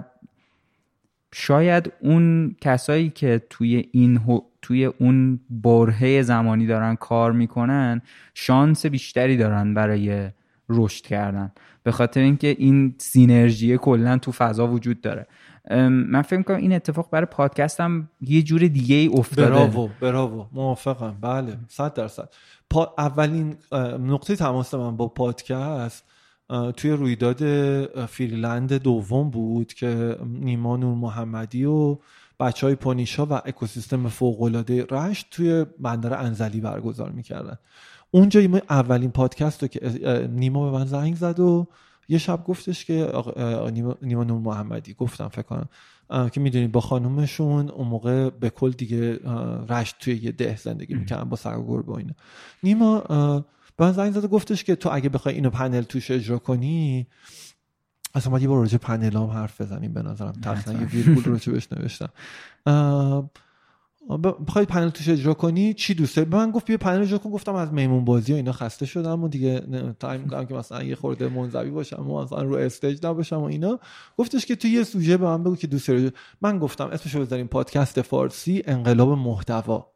شاید اون کسایی که توی این توی اون برهه زمانی دارن کار می‌کنن شانس بیشتری دارن برای رشد کردن. به خاطر اینکه این سینرژی کلا تو فضا وجود داره. من فکر کنم این اتفاق برای پادکستم یه جور دیگه ای افتاده. براوو براوو موافقم. بله صد درصد. پا اولین نقطه تماس من با پادکست توی رویداد فریلند دوم بود که نیما نور محمدی و بچه های پونیشا و اکوسیستم فوقلاده رشت توی بندر انزلی برگزار می‌کردن. اونجا اولین پادکست رو که نیما به من زنگ زد و یه شب گفتش که نیما نور محمدی گفتم فکر کنم. که می‌دونید با خانومشون اون موقع به کل دیگه رشت توی یه ده زندگی می‌کنن با سگ و گربه اینا. نیما به من زنگ زده گفتش که تو اگه بخوای اینو پنل توش اجرا کنی اصلا ما یه بار راجع پنل هم حرف بزنیم به نظرم. تقریبا یه ویرگول رو بهش نوشتم. بخوای پنل توش اجرا کنی چی دوست داری؟ به من گفت بیا پنل اجرا کن گفتم از میمون بازی و اینا خسته شدم و دیگه time می‌کنم که مثلا یه خورده منزوی باشم و مثلا رو stage نباشم و اینا. گفتش که تو یه سوژه به من بگو که دوست داری. من گفتم اسمشو بذاریم پادکست فارسی انقلاب محتوا.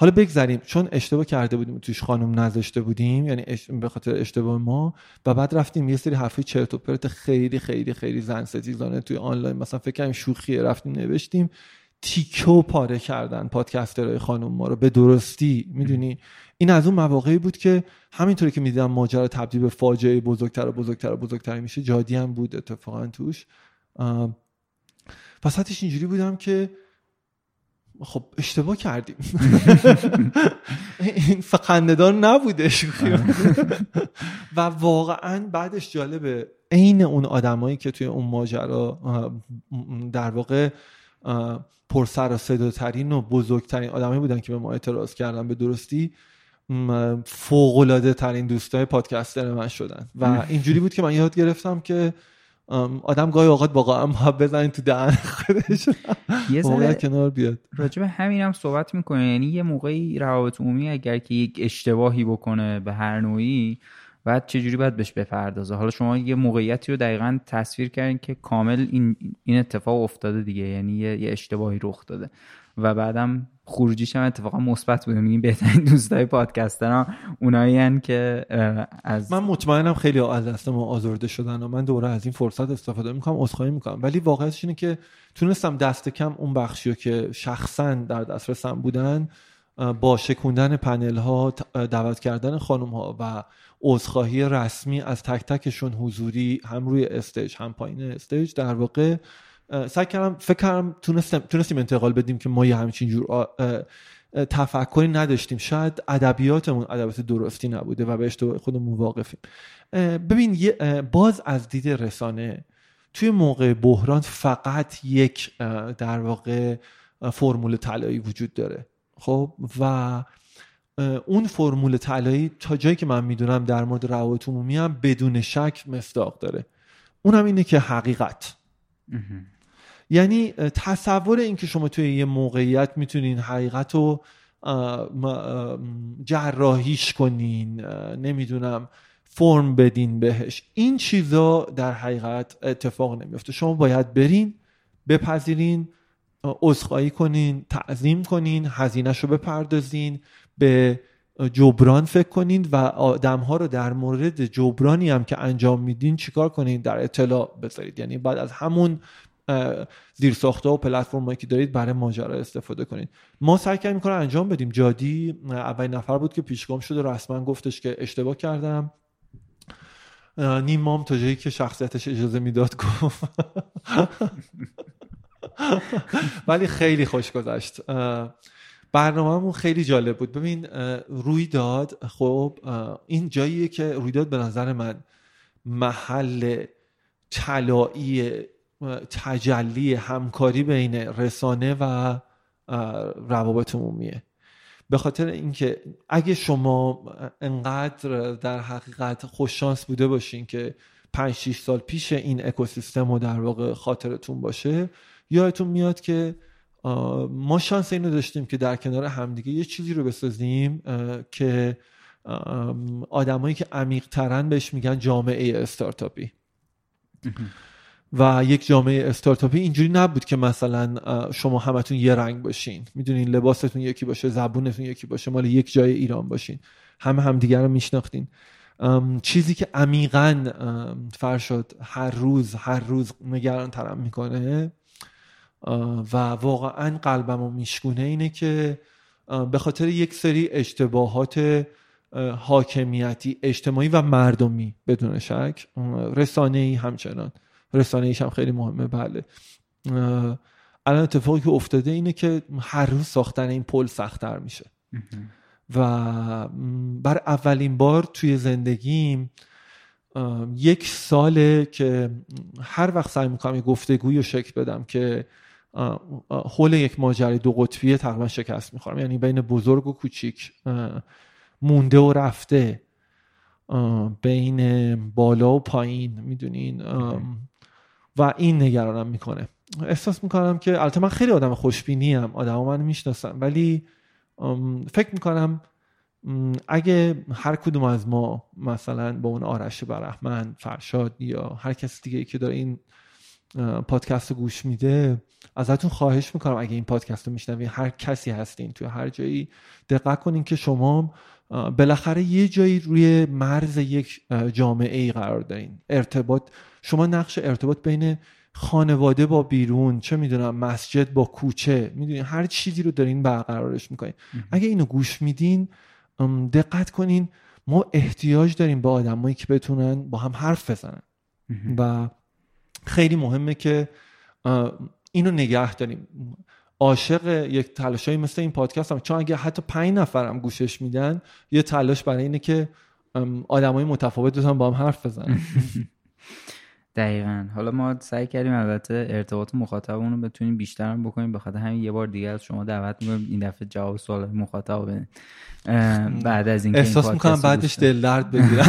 حالا بگذریم. چون اشتباه کرده بودیم توش خانم نذاشته بودیم یعنی به خاطر اشتباه ما و بعد رفتیم یه سری حرفی چرت و پرت خیلی خیلی خیلی زن ستیزانه توی آنلاین. مثلا فکر کنیم شوخیه رفتیم نوشتیم. تیکو پاره کردن پادکسترهای خانم ما رو. به درستی می‌دونی؟ این از اون مواقعی بود که همینطوری که می‌دیدم ماجرا تبدیل به فاجعه بزرگتر و بزرگتر و بزرگتر میشه جادی هم بود اتفاقا توش. وسطش اینجوری بودم که خب اشتباه کردیم. <laughs> این فقنددار نبودش <laughs> و واقعا بعدش جالبه عین اون آدمایی که توی اون ماجرا در واقع پرسر و صداترین و بزرگترین آدمایی بودن که به ما اعتراض کردن به درستی فوقلاده ترین دوستای پادکستر من شدن. و اینجوری بود که من یاد گرفتم که آدم گاهی اوقات واقعا هم بزنین تو دهن خودش. یه <laughs> ذره کنار بیاد. راجب همین هم صحبت می‌کنه. یعنی یه موقعی روابط عمومی اگر که یک اشتباهی بکنه به هر نوعی بعد چجوری باید بهش بپردازه؟ حالا شما یه موقعیتی رو دقیقا تصویر کردین که کامل این, این اتفاق افتاده دیگه. یعنی یه, یه اشتباهی رخ داده. و بعدم خروجیش هم اتفاقا مثبت بوده. میگیم بهترین دوستای پادکستر اونایی که از من مطمئنم خیلی از دست ما آزرده شدن و من دوباره از این فرصت استفاده می‌کنم عذرخواهی می‌کنم. ولی واقعیتش اینه که تونستم دست کم اون بخشی که شخصا در دسترسم بودن با شکوندن پنل ها دعوت کردن خانم ها و عذرخواهی رسمی از تک تکشون حضوری هم روی stage هم پایین استیج در واقع سعی کردم فکر کردم تونستم تونستیم انتقال بدیم که ما یه همچین جور تفکری نداشتیم. شاید ادبیاتمون ادبیات درستی نبوده و به اشتباه خودمون واقفیم. ببین باز از دید رسانه توی موقع بحران فقط یک در واقع فرمول طلایی وجود داره. خب؟ و اون فرمول طلایی تا جایی که من می‌دونم در مورد روابط عمومی هم بدون شک مصداق داره. اونم اینه که حقیقت. یعنی تصور اینکه شما توی یه موقعیت می‌تونین حقیقت رو جراحیش کنین نمی‌دونم فرم بدین بهش. این چیزا در حقیقت اتفاق نمیفته شما باید برین بپذیرین عذرخواهی کنین تعظیم کنین هزینهش رو بپردازین به جبران فکر کنین و آدم رو در مورد جبرانی هم که انجام میدین چیکار کنین؟ در اطلاع بذارید. یعنی بعد از همون زیر ساخته و پلتفرمایی که دارید برای ماجرا استفاده کنید. ما سعی کردیم کار انجام بدیم. جادی اولین نفر بود که پیشگام شده رسما گفتش که اشتباه کردم. نیم مام تا جایی که شخصیتش اجازه می‌داد گفت. <laughs> ولی خیلی خوش گذشت. برنامهمون خیلی جالب بود. ببین رویداد خب این جاییه که رویداد به نظر من محل طلایی تجلی همکاری بین رسانه و روابط عمومیه به خاطر اینکه اگه شما انقدر در حقیقت خوششانس بوده باشین که 5 6 سال پیش این اکوسیستم رو در واقع خاطرتون باشه یادتون میاد که ما شانس اینو داشتیم که در کنار همدیگه یه چیزی رو بسازیم که آدمایی که عمیق ترن بهش میگن جامعه استارتاپی. و یک جامعه استارتاپی اینجوری نبود که مثلا شما همتون یه رنگ باشین. می‌دونین لباستون یکی باشه زبونتون یکی باشه مال یک جای ایران باشین. همه همدیگر رو میشناختین. چیزی که عمیقا فرشاد هر روز هر روز نگران ترم می‌کنه و واقعا قلبم و میشکونه اینه که به خاطر یک سری اشتباهات حاکمیتی اجتماعی و مردمی بدون شک رسانه ای همچنان. رسانه ایش هم خیلی مهمه بله. الان اتفاقی که افتاده اینه که هر روز ساختن این پل سختتر میشه. و بر اولین بار توی زندگیم یک ساله که هر وقت سعی می‌کنم یه گفتگویی رو شکل بدم که حول یک ماجرای دو قطبیه تقریبا شکست می‌خورم. یعنی بین بزرگ و کوچیک مونده و رفته بین بالا و پایین می‌دونین؟ و این نگرانم می‌کنه. احساس می‌کنم که البته من خیلی آدم خوشبینی ام آدم من می‌شناسم ولی فکر می‌کنم اگه هر کدوم از ما مثلا با اون آرش برحمن فرشاد یا هر کسی دیگه ای که داره این پادکست رو گوش میده ازتون خواهش می‌کنم اگه این پادکست رو میشنوین هر کسی هستین توی هر جایی دقت کنین که شما بالاخره یه جایی روی مرز یک جامعه ای قرار دارین. ارتباط شما نقش ارتباط بین خانواده با بیرون چه می‌دونم مسجد با کوچه می‌دونین هر چیزی رو دارین برقرارش می‌کنین. اگه اینو گوش میدین دقت کنین ما احتیاج داریم به آدمایی که بتونن با هم حرف بزنن. و خیلی مهمه که اینو نگه داریم. عاشق یک تلاشایی مثل این پادکست هم چون اگه حتی پنج نفرم گوشش میدن یه تلاش برای اینه که آدمای متفاوت بتونن با هم حرف بزنن. <laughs> دقیقا. حالا ما سعی کردیم البته ارتباط مخاطبمون رو بتونیم بیشتر بکنیم. بخاطر همین یه بار دیگه از شما دعوت می‌کنیم این دفعه جواب سوال مخاطب بدین. بعد از این احساس می‌کنم بعدش دل درد بگیرم.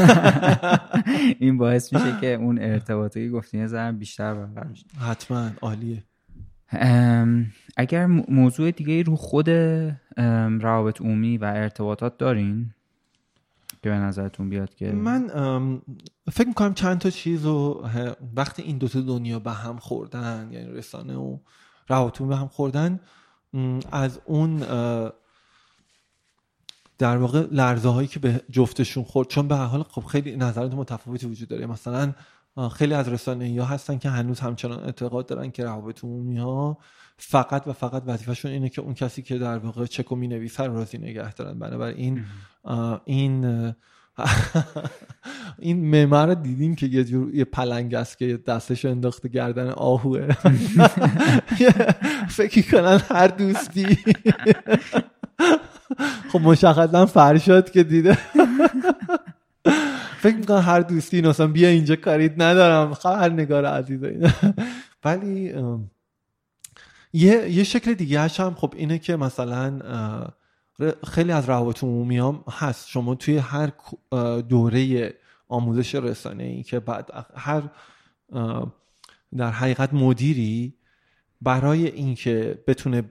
<laughs> این باعث میشه که اون ارتباطی گفتین زرم بیشتر برقرار حتما. عالیه. اگر موضوع دیگه رو خود روابط عمومی و ارتباطات دارین که به نظرتون بیاد که من فکر می‌کنم چند تا چیز رو وقتی این دوتا دنیا به هم خوردن یعنی رسانه و روابط به هم خوردن از اون در واقع لرزه هایی که به جفتشون خورد چون به حال خب خیلی نظرات متفاوتی وجود داره. مثلا خیلی از رسانه ها هستن که هنوز همچنان اعتقاد دارن که روابط عمومی ها فقط و فقط وظیفهشون اینه که اون کسی که در واقع چکو می نویسه رو راضی نگه دارن. بنابراین این <laughs> این ممه رو دیدیم که یه جور یه پلنگ است که دستش انداخته گردن آهوه. <laughs> فکر کنن هر دوستی. <laughs> خب مشخصا فرشاد که دیده. فکر می‌کنم هر دوستی مثلا بیا اینجا کارید ندارم. نگار عزیز ولی یه یه شکل دیگه هم خب اینه که مثلا خیلی از روابط عمومی هم هست. شما توی هر دوره آموزش رسانه ای که بعد هر در حقیقت مدیری برای اینکه بتونه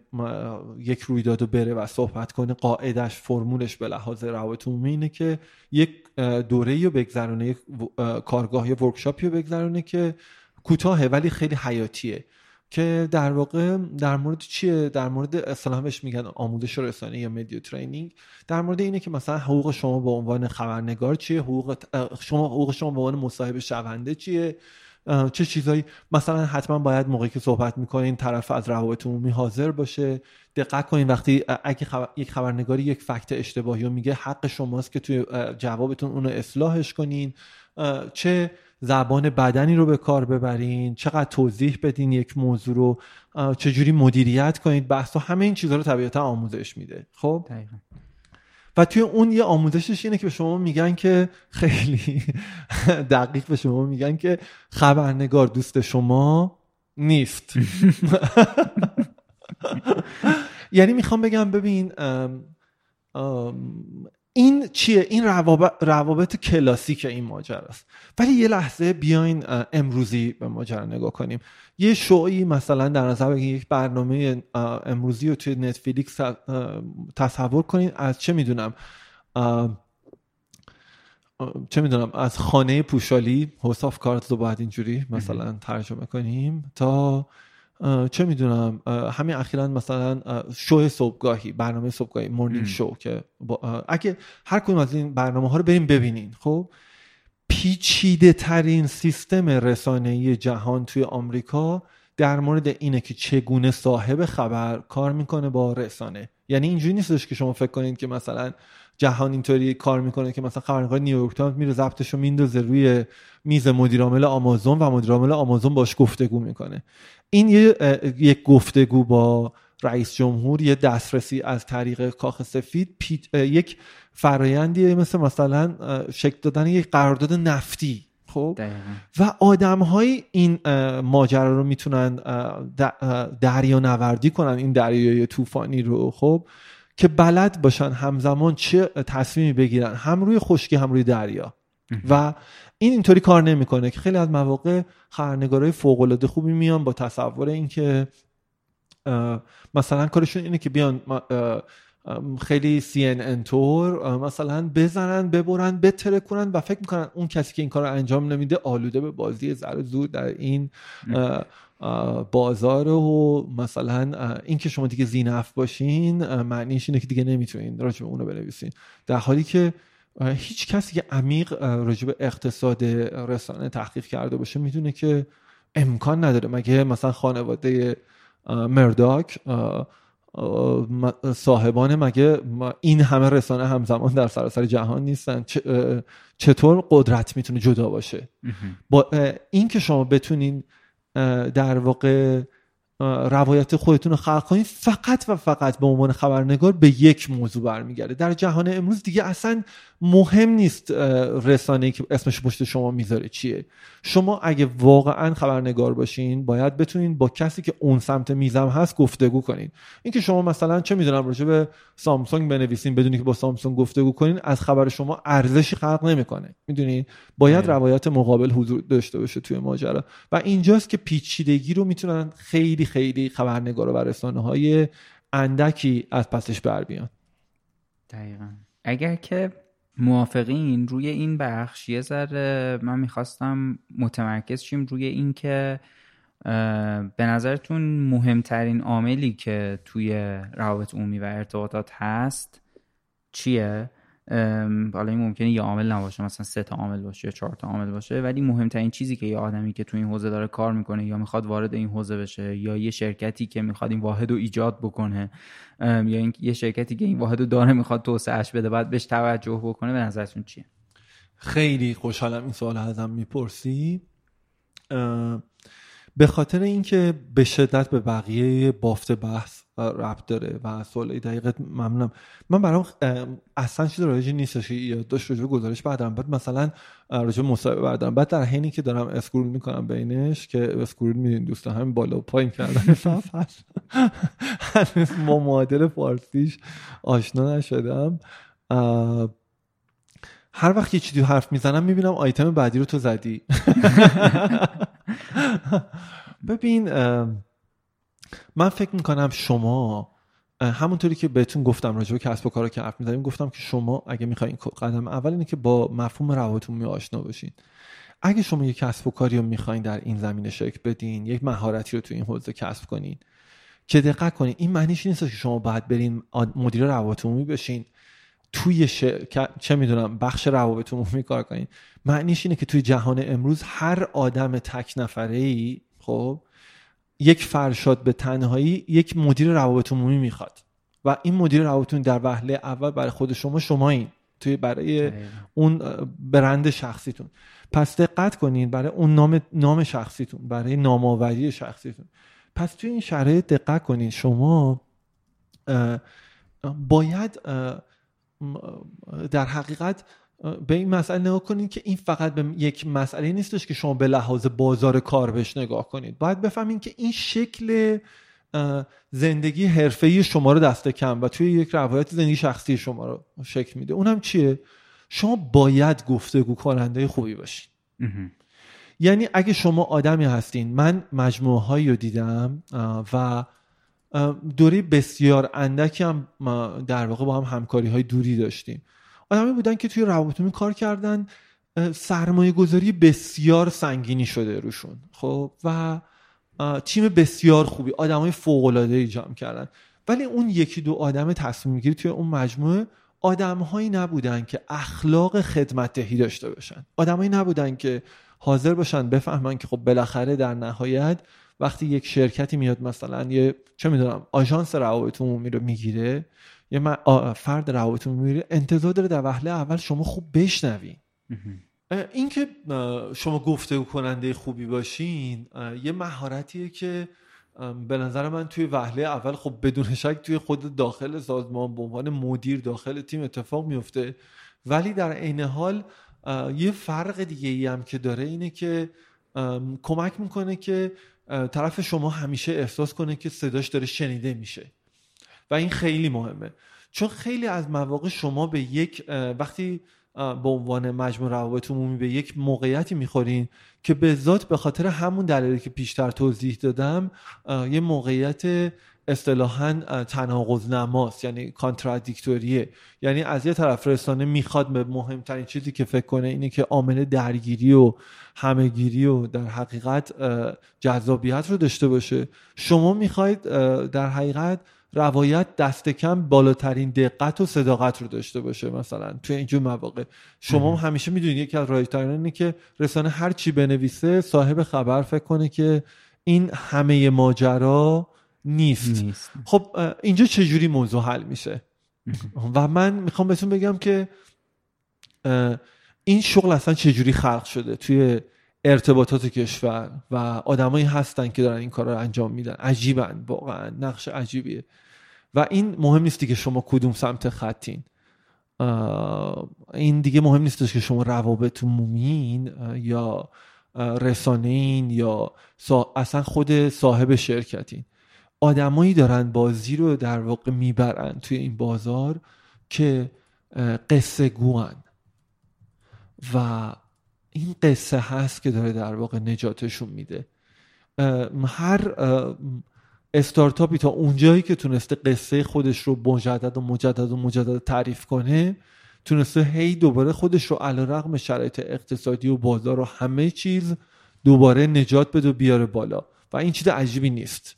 یک رویدادو بره و صحبت کنه قاعدش فرمولش به لحاظ روابط عمومی اینه که یک دوره رو بگذرونه یک کارگاه یا ورکشاپی رو بگذرونه که کوتاهه ولی خیلی حیاتیه. که در واقع در مورد چیه؟ در مورد اصطلاحا بهش میگن آموزش رسانه یا مدیا ترینینگ در مورد اینه که مثلا حقوق شما به عنوان خبرنگار چیه؟ حقوق شما حقوق شما به عنوان مصاحبه شونده چیه؟ چه چیزایی؟ مثلا حتما باید موقعی که صحبت می‌کنین طرف از روابط عمومی حاضر باشه. دقت کنین وقتی اگه خبر... یک خبرنگاری یک فکت اشتباهی رو میگه حق شماست که توی جوابتون اونو اصلاحش کنین. چه زبان بدنی رو به کار ببرین چقدر توضیح بدین یک موضوع رو. چجوری مدیریت کنید؟ بحث همه این چیزها رو طبیعتا آموزش میده. خب؟ و توی اون یه آموزشش اینه که به شما میگن که خیلی <laughs> دقیق به شما میگن که خبرنگار دوست شما نیست. <laughs> یعنی می‌خوام بگم ببین این چیه؟ این روابط, روابط کلاسیک این ماجرا است. ولی یه لحظه بیاین امروزی به ماجرا نگاه کنیم. یه شوی مثلا در نظر یک برنامه امروزی رو توی نتفلیکس تصور کنین از چه می‌دونم چه می‌دونم از خانه پوشالی آف کارت رو باید اینجوری مثلا ترجمه کنیم تا چه می‌دونم؟ همین اخیرا مثلا شو صبحگاهی برنامه صبحگاهی مورنینگ شو که اگه هر کدوم از این برنامه ها رو بریم ببینین خب؟ پیچیده ترین سیستم رسانه‌ای جهان توی آمریکا در مورد اینه که چگونه صاحب خبر کار می‌کنه با رسانه. یعنی اینجوری نیستش که شما فکر کنید که مثلا جهان اینطوری کار می‌کنه که مثلا خبرنگار نیویورک تایمز میره ضبطش رو میندازه روی میز مدیرعامل آمازون و مدیرعامل آمازون باش گفتگو می‌کنه. این یه یک گفتگو با رئیس جمهور یه دسترسی از طریق کاخ سفید یک فرایندی مثل مثلا شکل دادن یک قرارداد نفتی خب؟ و آدم های این ماجرا رو می‌تونن دریا نوردی کنن این دریای طوفانی رو خب؟ که بلد باشن همزمان چه تصمیمی بگیرن هم روی خشکی هم روی دریا. و این اینطوری کار نمی‌کنه که خیلی از مواقع خبرنگارای فوق العاده خوبی میان با تصور اینکه مثلا کارشون اینه که بیان خیلی سی ان تور مثلا بزنن ببرن بتره کنن و فکر می‌کنن اون کسی که این کار رو انجام نمیده آلوده به بازی زر زود در این بازار و مثلا اینکه شما دیگه زینف باشین معنیش اینه که دیگه نمی‌تونین راجع به اونو بنویسین. در حالی که هیچ کسی که عمیق راجع به اقتصاد رسانه تحقیق کرده باشه می‌دونه که امکان نداره. مگه مثلا خانواده مرداک صاحبان مگه این همه رسانه همزمان در سراسر جهان نیستن؟ چطور قدرت می‌تونه جدا باشه؟ با این که شما بتونین در واقع روایت خودتون رو خلق کنید فقط و فقط به عنوان خبرنگار به یک موضوع برمیگرده. در جهان امروز دیگه اصلا مهم نیست رسانه که اسمش پشت شما می‌ذاره چیه. شما اگه واقعا خبرنگار باشین باید بتونین با کسی که اون سمت میزم هست گفتگو کنین. اینکه شما مثلا چه می‌دونم راجع به سامسونگ بنویسین بدونی که با سامسونگ گفتگو کنین از خبر شما ارزشی خلق نمی‌کنه. می‌دونین باید روایت مقابل حضور داشته باشه توی ماجرا. و اینجاست که پیچیدگی رو می‌تونن خیلی خیلی خبرنگار و رسانه های اندکی از پسش بر بیان. دقیقا. اگر که موافقین روی این بخش یه ذره من می‌خواستم متمرکز شیم روی این که به نظرتون مهمترین عاملی که توی روابط عمومی و ارتباطات هست چیه؟ حالا این ممکنه یه عامل نباشه مثلا سه تا عامل باشه یا چهار تا عامل باشه ولی مهمترین چیزی که یه آدمی که تو این حوزه داره کار می‌کنه یا می‌خواد وارد این حوزه بشه یا یه شرکتی که می‌خواد این واحد رو ایجاد بکنه یا این یه شرکتی که این واحد رو داره می‌خواد توسعهش بده باید بهش توجه بکنه به نظرتون چیه؟ خیلی خوشحالم این سوال ازم می‌پرسی. به خاطر اینکه به شدت به بقیه بافت بحث ربط داره و سوال دقیقت ممنونم. من برام اصلا چیز راجع نیستش یا داشت راجع گزارش بعدم بعد مثلا راجع مصاحبه بردارم. بعد در حینی که دارم اسکرول می‌کنم بینش که اسکرول میدین دوستان همین بالا و پایین کردن. صفحه <laughs> هنوز معادل فارسیش آشنا نشدم. هر وقت یه چیزی حرف می‌زنم می‌بینم آیتم بعدی رو تو زدی. <laughs> ببین من فکر می‌کنم شما همونطوری که بهتون گفتم راجع به کسب و کارا که حرف می‌زنیم گفتم که شما اگه می‌خواین قدم اول اینه که با مفهوم روابط می آشنا باشین اگه شما یک کسب و کاری رو می‌خواین در این زمینه شکل بدین یک مهارتی رو تو این حوزه کسب کنین که دقت کنین این معنیش نیست که شما باید برین مدیر روابط عمومی بشین توی چه می‌دونم بخش روابط عمومی کار کنین. معنیش اینه که توی جهان امروز هر آدم تک نفره ای خب یک فرشاد به تنهایی یک مدیر روابط عمومی می‌خواد. و این مدیر روابط در وهله اول برای خود شما شما این توی برای اون برند شخصیتون. پس دقت کنین برای اون نام نام شخصیتون برای نامآوری شخصیتون. پس توی این شرایط دقت کنین شما باید در حقیقت به این مسئله نگاه کنید که این فقط به یک مسئله نیستش که شما به لحاظ بازار کار بهش نگاه کنید. باید بفهمید که این شکل زندگی حرفه‌ای شما رو دست کم و توی یک روایت زندگی شخصی شما رو شکل میده. اونم چیه؟ شما باید گفتگو کننده خوبی باشین. یعنی اگه شما آدمی هستین من مجموعه هایی رو دیدم و دوره بسیار اندکی هم در واقع با هم همکاری های دوری داشتیم. آدمی بودن که توی روابط کار کردن سرمایه گذاری بسیار سنگینی شده روشون. خب و تیم بسیار خوبی آدم های فوق العاده جمع کردن. ولی اون یکی دو آدم تصمیم می‌گیری توی اون مجموعه آدمهایی نبودن که اخلاق خدمت دهی داشته باشن. آدمهایی نبودن که حاضر باشن بفهمن که خب بالاخره در نهایت وقتی یک شرکتی میاد مثلا یه چه می‌دونم آژانس روابط عمومی رو می‌گیره یه فرد روابط عمومی انتظار داره در وهله اول شما خوب بشنوین اینکه شما گفتگو کننده خوبی باشین یه مهارتیه که به نظر من توی وهله اول خب بدون شک توی خود داخل سازمان به عنوان مدیر داخل تیم اتفاق میفته ولی در عین حال یه فرق دیگه ای هم که داره اینه که کمک می‌کنه که طرف شما همیشه احساس کنه که صداش داره شنیده میشه. و این خیلی مهمه. چون خیلی از مواقع شما به یک وقتی به عنوان مجموع روابط عمومی به یک موقعیتی می‌خورین که به ذات به خاطر همون دلیلی که پیشتر توضیح دادم یه موقعیت اصطلاحا تناقض نماست یعنی کانترادیکتوریه. یعنی از یه طرف رسانه می‌خواد به مهمترین چیزی که فکر کنه اینه که عامل درگیری و همهگیری و در حقیقت جذابیت رو داشته باشه. شما می‌خواید در حقیقت روایت دست کم بالاترین دقت و صداقت رو داشته باشه مثلا توی اینجور مواقع. شما همیشه می‌دونید یکی از رایتران اینه که رسانه هر چی بنویسه صاحب خبر فکر کنه که این همه ماجرا نیست, نیست. خب اینجا چجوری موضوع حل میشه؟ و من می‌خوام بهتون بگم که این شغل اصلا چجوری خلق شده توی ارتباطات کشور و آدمایی هستن که دارن این کار رو انجام میدن. عجیبن واقعا. نقش عجیبیه. و این مهم نیستی که شما کدوم سمت خطین. این دیگه مهم نیستش که شما روابط مومین یا رسانین یا اصلا خود صاحب شرکتین. آدمایی دارن بازی رو در واقع می‌برن توی این بازار که قصه گوان. و این قصه هست که داره در واقع نجاتشون میده. هر استارتاپی تا اونجایی که تونسته قصه خودش رو مجدد و مجدد و مجدد تعریف کنه تونسته هی دوباره خودش رو علا رقم شرایط اقتصادی و بازار و همه چیز دوباره نجات بده و بیاره بالا. و این چیز عجیبی نیست.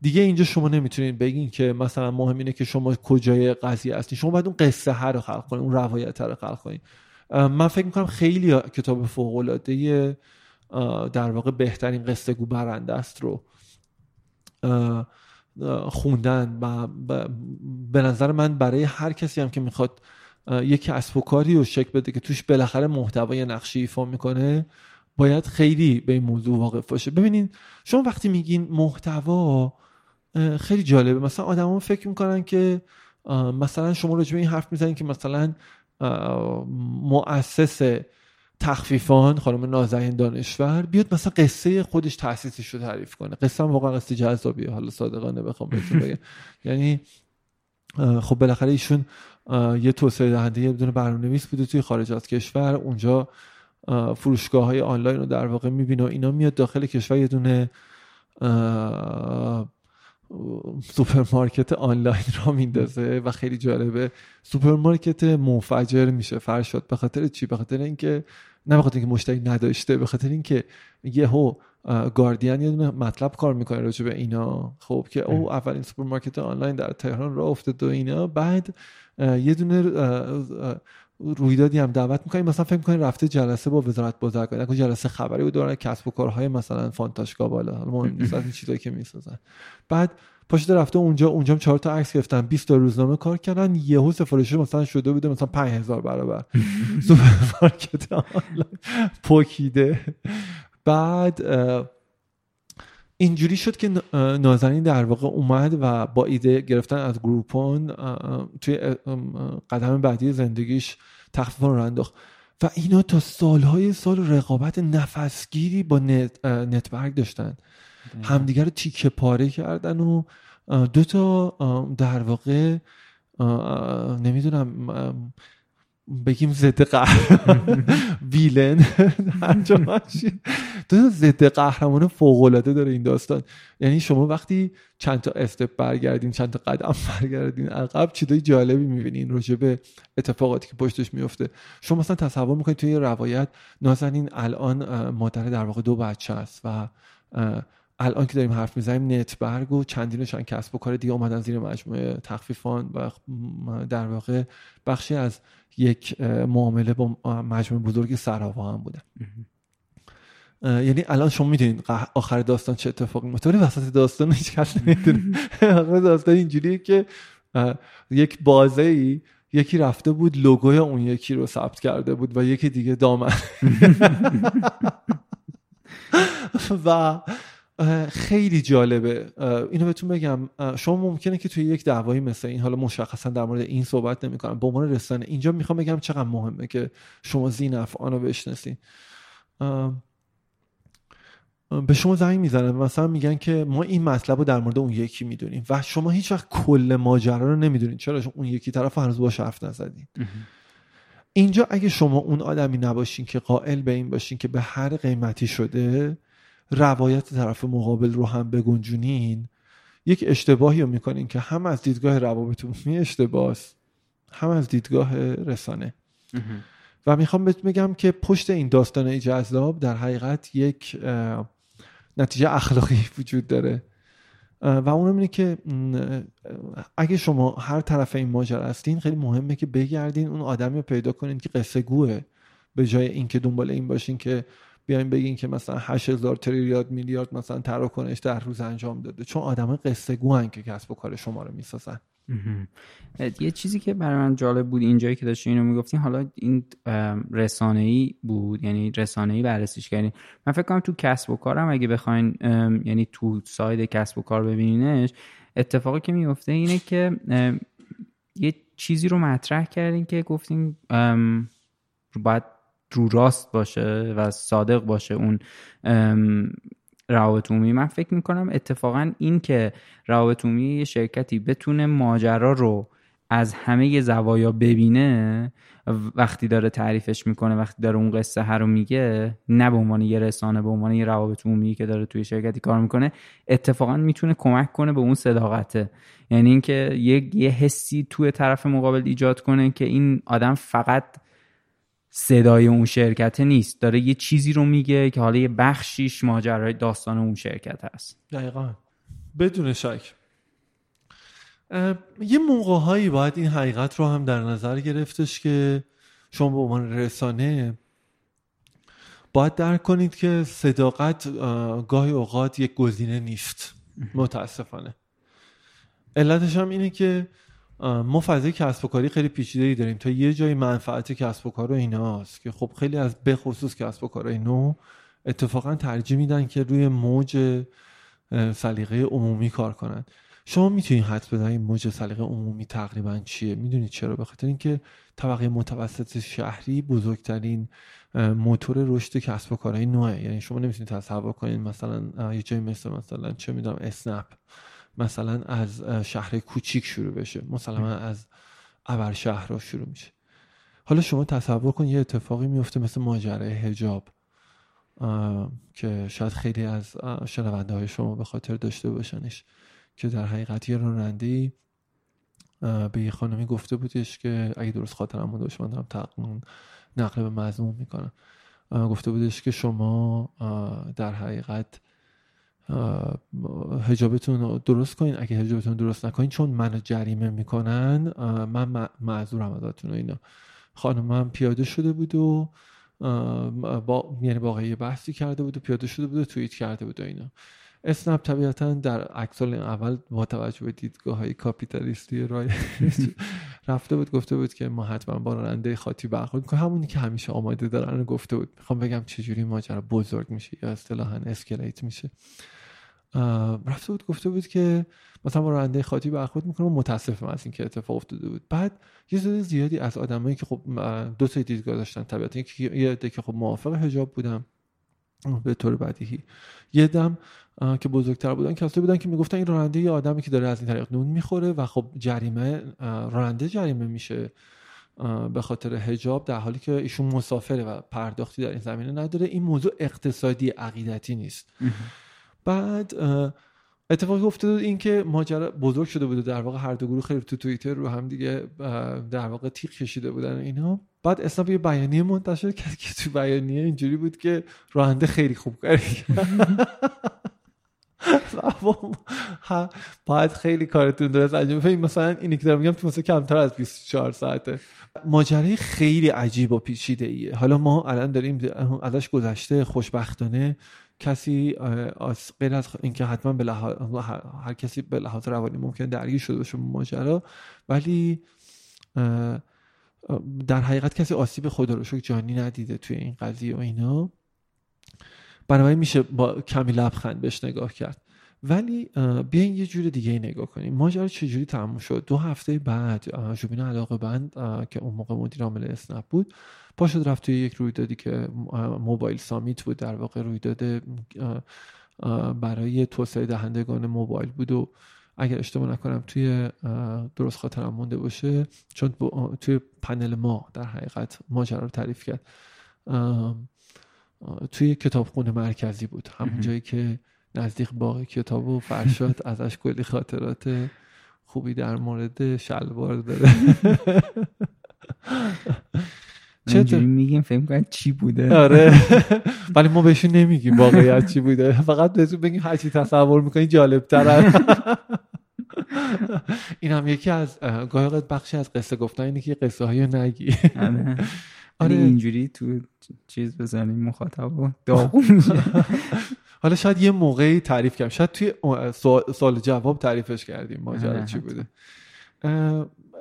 دیگه اینجا شما نمی‌تونید بگین که مثلا مهم اینه که شما کجای قضیه هستین. شما باید اون قصه هر رو خلق کنید اون روایت رو خلق کنید من فکر می‌کنم خیلی کتاب فوق العاده در واقع بهترین قصه گو برنده است رو خوندن و به نظر من برای هر کسی هم که می‌خواد یک کسب و رو شکل بده که توش بالاخره محتوای نقشی ایفا می‌کنه باید خیلی به این موضوع واقف باشه. ببینین شما وقتی میگین محتوا خیلی جالبه. مثلا آدما فکر می‌کنن که مثلا شما راجع این حرف می‌زنین که مثلا مؤسس تخفیفان خانم نازنین دانشور بیاد مثلا قصه خودش تاسیسش رو تعریف کنه. قصه هم واقعا قصه جذابیه. حالا صادقانه بخوام بهتون بگم. <laughs> یعنی خب بالاخره ایشون یه توسعه دهنده یه بدون برنامه‌نویس بوده توی خارج از کشور. اونجا فروشگاه های آنلاین رو در واقع می‌بینه و اینا میاد داخل کشور یه دونه سوپرمارکت آنلاین راه میندازه و خیلی جالبه. سوپرمارکت منفجر میشه فرشاد به خاطر چی؟ به خاطر اینکه نه به خاطر اینکه مشتری نداشته به خاطر اینکه یهو گاردین یه دونه مطلب کار می‌کنه راجع به اینا. خب که او اولین سوپرمارکت آنلاین در تهران راه افتاد و اینا. بعد یه دونه رویدادی هم دعوت می‌کنیم مثلا فکر می‌کنید رفته جلسه با وزارت بازرگانی جلسه خبری بود دوران کسب و کارهای مثلا فانتاشکا بالا. حالا مهم نیست این چیزایی که می‌سازن. بعد پاشده رفته اونجا اونجا چهار تا عکس گرفتن 20 تا روزنامه کار کردن یهو سفارش مثلا شده بوده مثلا 5000 برابر. <laughs> سوپرمارکت پوکیده. بعد اینجوری شد که نازنین در واقع اومد و با ایده گرفتن از گروپون توی قدم بعدی زندگیش تخفیفان رو انداخت. و اینا تا سالهای سال رقابت نفسگیری با نت، نتبرگ داشتن. همدیگر رو تیکه پاره کردن و دو تا در واقع نمی‌دونم بگیم ضد قهرمان <laughs> ویلن. دو ضد قهرمان فوق العاده داره این داستان. یعنی شما وقتی چند تا استپ برگردین چند تا قدم <laughs> برگردین عقب چیزای جالبی می‌بینین راجع به اتفاقاتی که پشتش میفته شما مثلا تصور می‌کنید توی روایت نازنین الان مادر در واقع دو بچه است و الان که داریم حرف می‌زنیم نتبرگ و چندینشان کسب و کار دیگه اومدن زیر مجموعه تخفیفان و در واقع بخشی از یک معامله با مجموعه بزرگی سراوا هم بودن یعنی الان شما می‌دونید آخر داستان چه اتفاقی میفته ولی وسط داستان هیچ کس نمی‌دونه. <laughs> آخر داستان اینجوریه که یک بازه ای یکی رفته بود لوگوی اون یکی رو ثبت کرده بود و یکی دیگه دامن. <laughs> <laughs> و خیلی جالبه. اینو بهتون بگم. شما ممکنه که توی یک دعوایی مثل این حالا مشخصا در مورد این صحبت نمی‌کنم. به عنوان رسانه اینجا می‌خوام بگم چقدر مهمه که شما زین افعان رو بشناسین. به شما زنگ می‌زنن مثلا میگن که ما این مطلب رو در مورد اون یکی می‌دونیم و شما هیچ وقت کل ماجرا رو نمی‌دونید. چرا؟ اون یکی طرف هنوز باش حرف نزدین. اینجا اگه شما اون آدمی نباشین که قائل به این باشین که به هر قیمتی شده روایت طرف مقابل رو هم بگنجونین یک اشتباهی رو می‌کنین که هم از دیدگاه روابط عمومی <laughs> اشتباه هم از دیدگاه رسانه. و می‌خوام بهت بگم که پشت این داستان جذاب در حقیقت یک نتیجه اخلاقی <laughs> وجود داره. و اونم اینه که اگه شما هر طرف این ماجرا هستین خیلی مهمه که بگردین اون آدمی رو پیدا کنین که قصه گوه. به جای اینکه دنبال این باشین که بیایم بگین که مثلا 8000 تریلیارد میلیارد مثلا تراکنش در روز انجام داده. چون آدم قصه گوهن که کسب و کار شما رو می‌سازن. یه چیزی که برای من جالب بود اینجایی که داشتی اینو می‌گفتین حالا این رسانه ای بود یعنی رسانه ای بررسیش کردین. من فکر کنم تو کسب و کارم اگه بخواین یعنی تو ساید کسب و کار ببینینش اتفاقی که میفته اینه که یه چیزی رو مطرح کردین که گفتین باید رو راست باشه و صادق باشه اون روابط عمومی. من فکر می‌کنم اتفاقا این که روابط عمومی شرکتی بتونه ماجرا رو از همه زوایا ببینه وقتی داره تعریفش می‌کنه وقتی داره اون قصه هر رو میگه نه به عنوان یه رسانه به عنوان یه روابط عمومی که داره توی شرکتی کار می‌کنه اتفاقا می‌تونه کمک کنه به اون صداقته. یعنی اینکه یه یه حسی توی طرف مقابل ایجاد کنه که این آدم فقط صدای اون شرکت نیست. داره یه چیزی رو میگه که حالا یه بخشیش ماجرای داستان اون شرکت هست. دقیقا. بدون شک. یه موقع هایی باید این حقیقت رو هم در نظر گرفتش که شما به عنوان رسانه باید درک کنید که صداقت گاهی اوقات یک گزینه نیست. متاسفانه. علتش هم اینه که ما فضای کسب و کاری خیلی پیچیده ای داریم. تا یه جای منفعت کسب و کار و ایناست که خب خیلی از به خصوص کسب و کارهای نو اتفاقا ترجیح میدن که روی موج سلیقه عمومی کار کنن. شما می‌تونید حد بزنید موج سلیقه عمومی تقریبا چیه؟ می‌دونید چرا؟ به خاطر اینکه طبقه متوسط شهری بزرگترین موتور رشد کسب و کارهای نوعه یعنی شما نمی‌تونید تصور کنید مثلا یه جایی مثل مثلا چه می‌دونم اسنپ. مثلا از شهر کوچیک شروع بشه. مثلا از ابر شهر را شروع میشه. حالا شما تصور کن یه اتفاقی میفته مثل ماجرای هجاب که شاید خیلی از شنونده های شما به خاطر داشته باشنش که در حقیقت یه راننده به یه خانمی گفته بودش که اگه درست خاطرم بوده من دارم تقریبا نقل به مضمون می‌کنم. گفته بودش که شما در حقیقت هجابتون رو درست کنین. اگه هجابتون درست نکنین چون منو جریمه می‌کنن من معذورم ازتون اینا. خانمم پیاده شده بود و با یعنی واقعی بحثی کرده بود و پیاده شده بود و توییت کرده بود و اینا. اسنپ طبیعتا در عکسال اول با توجه به دیدگاه های کاپیتالیستی رای <laughs> رفته بود گفته بود که ما حتما با راننده خاطی برخورد کنیم همونی که همیشه آماده دارن گفته بود. می‌خوام بگم چجوری ماجرا بزرگ میشه یا اصطلاحا اسکلیت میشه. رفته بود گفته بود که مثلا با راننده خاطی برخورد می‌کنم متاسفم از اینکه اتفاق افتاده بود. بعد یه زیادی زیادی از آدمایی که خب دو تا دیدگاه داشتن طبیعتا یه عده که خب موافق حجاب بودم به طور بدیهی. یه دم که بزرگتر بودن کسایی بودن که می‌گفتن این راننده یه آدمی که داره از این طریق نون می‌خوره و خب جریمه راننده جریمه میشه به خاطر هجاب در حالی که ایشون مسافره و پرداختی در این زمینه نداره. این موضوع اقتصادی عقیدتی نیست. بعد اتفاقی افتاد این که ماجرا بزرگ شده بود در واقع هر دو گروه خیلی تو توییتر رو هم دیگه در واقع تیغ کشیده بودن اینا. بعد اسنپ یه بیانیه منتشر کرد که تو بیانیه اینجوری بود که راننده خیلی خوب کاری باید <laughs> خیلی کارتون درست انجام بدید مثلا اینی که دارم میگم تو مثلا کمتر از 24 ساعته. ماجرای خیلی عجیب و پیچیده ایه حالا ما الان داریم ازش گذشته خوشبختانه کسی غیر از اینکه حتما به لحاظ هر کسی به لحاظ روانی ممکن درگیر شده باشه ماجرا ولی در حقیقت کسی آسیب خدا رو جانی ندیده توی این قضیه و اینا. بنابراین میشه با کمی لبخند بهش نگاه کرد. ولی بیاین یه جور دیگه نگاه کنیم. ماجرا چجوری تموم شد؟ دو هفته بعد جوبین علاقه بند که اون موقع مدیر عامل اسنپ بود پاشد رفت توی یک رویدادی که موبایل سامیت بود در واقع رویداد برای توسعه دهندگان موبایل بود و اگر اشتباه نکنم توی درست خاطرم مونده باشه چون توی پنل ما در حقیقت ماجرا رو تعریف کرد. توی کتابخونه مرکزی بود. همون جایی که نزدیک باقی کتاب و فرشاد <laughs> ازش کلی خاطرات خوبی در مورد شلوار داره. <laughs> چه میگیم فهم کنید چی بوده؟ آره. <laughs> ولی ما بهشون نمیگیم واقعیت چی بوده. فقط بهشون بگیم هرچی تصور می‌کنی جالب تر <laughs> این هم یکی از گاهی بخشی از قصه گفتن اینه که قصه هایی نگی. آره, <laughs> آره. اینجوری تو چیز بزنیم مخاطب داغون میشه حالا شاید یه موقعی تعریف کردیم شاید توی سوال جواب تعریفش کردیم. ماجرا چی بوده؟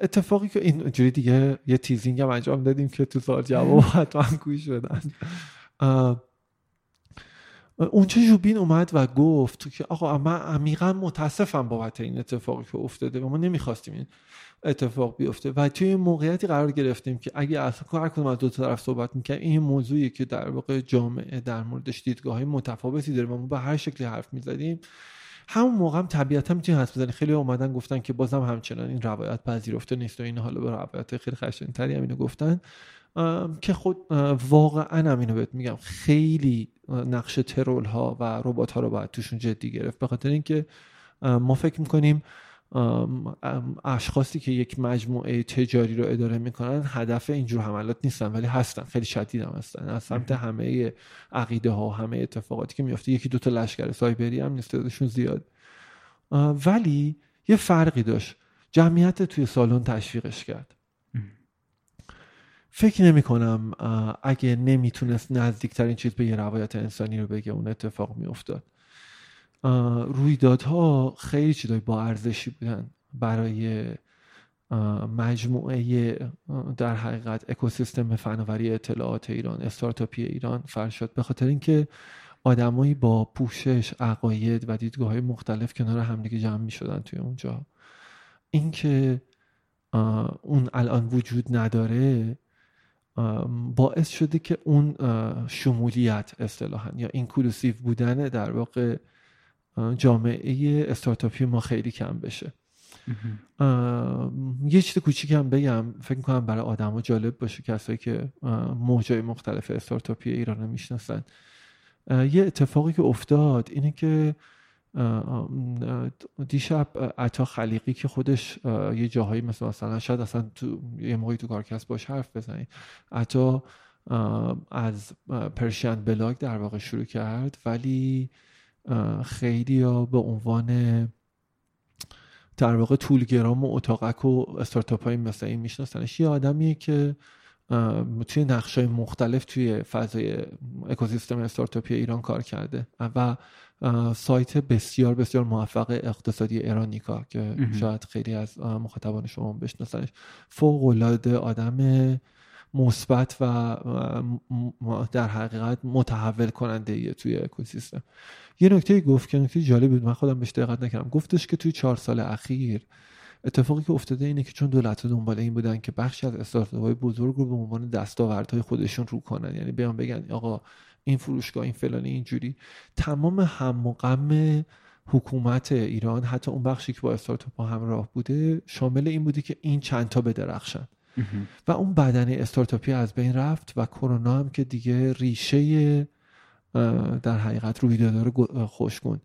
اتفاقی که اینجوری دیگه یه تیزینگ هم انجام دادیم که تو سوال جواب حتما گوش بدن. اونجا جوبین اومد و گفت که آقا من عمیقا متاسفم بابت این اتفاقی که افتاده و ما نمی‌خواستیم این اتفاق بیفته و توی موقعیتی قرار گرفتیم که اگه اصلا هر کدوم از دو طرف صحبت می‌کنیم این موضوعی که در واقع جامعه در موردش دیدگاه های متفاوتی داره و ما به هر شکلی حرف می‌زدیم همون موقع هم طبیعتا می‌تونی حرف بزنی. خیلی اومدن گفتن که بازم همچنان این روایت پذیرفته نیست و این حالا به روایت خیلی خشنتری هم اینو گفتن. که خود واقعا هم اینو بهت میگم. خیلی نقش ترول ها و ربات ها رو باید توشون جدی گرفت. به خاطر اینکه ما فکر می‌کنیم اشخاصی که یک مجموعه تجاری رو اداره می‌کنن هدف اینجور حملات نیستن ولی هستن خیلی شدید هم هستن. از سمت همه عقیده ها و همه اتفاقاتی که میفته یکی دوتا لشکر سایبری هم نیست زیاد. ولی یه فرقی داشت. جمعیت توی سالن تشویقش کرد. فکر نمی کنم اگه نمی‌تونست نزدیکترین چیز به یه روایت انسانی رو بگه اون اتفاق میافتاد. رویدادها خیلی چیزای با ارزشی بودن برای مجموعه در حقیقت اکوسیستم فناوری اطلاعات ایران استارتاپی ایران فرشاد به خاطر اینکه آدمایی با پوشش عقاید و دیدگاه های مختلف کنار همدیگه جمع می شدن توی اونجا. اینکه اون الان وجود نداره باعث شده که اون شمولیت اصطلاحا یا inclusive بودن در واقع جامعه استارتاپی ما خیلی کم بشه. یه چیز کوچیک هم بگم فکر کنم برای آدما جالب باشه کسایی که موجای مختلف استارتاپی ایران رو می‌شناسن. یه اتفاقی که افتاد اینه که دیشب عطا خلیقی که خودش یه جاهایی مثل مثلا شاید اصلا تو یه موقعی تو کارکسب باش حرف بزنید عطا از پرشین بلاگ در واقع شروع کرد ولی خیلی ها به عنوان در واقع طولگرام و اتاقک و استارتاپ های مثل این میشناسنش یه آدمیه که توی نقش های مختلف توی فضای اکوسیستم استارتاپی ایران کار کرده و سایت بسیار بسیار موفق اقتصادی ایرانیکا که شاید خیلی از مخاطبان شما بشناسنش. فوق العاده آدم مثبت و در حقیقت متحول کننده ایه توی اکوسیستم. یه نکته گفت که نکته جالب بود من خودم بهش دقت نکردم. گفتش که توی چهار سال اخیر اتفاقی که افتاده اینه که چون دولت دنبال این بودن که بخشی از استارتاپ بزرگ رو به عنوان دستاوردهای خودشون رو کنن یعنی بیان بگن آقا این فروشگاه این فلانی اینجوری. تمام هم و غم حکومت ایران حتی اون بخشی که با استارتاپ همراه بوده شامل این بوده که این چند تا بدرخشن. و اون بدنه استارتاپی از بین رفت و کرونا هم که دیگه ریشه در حقیقت رویدادها رو خوشگون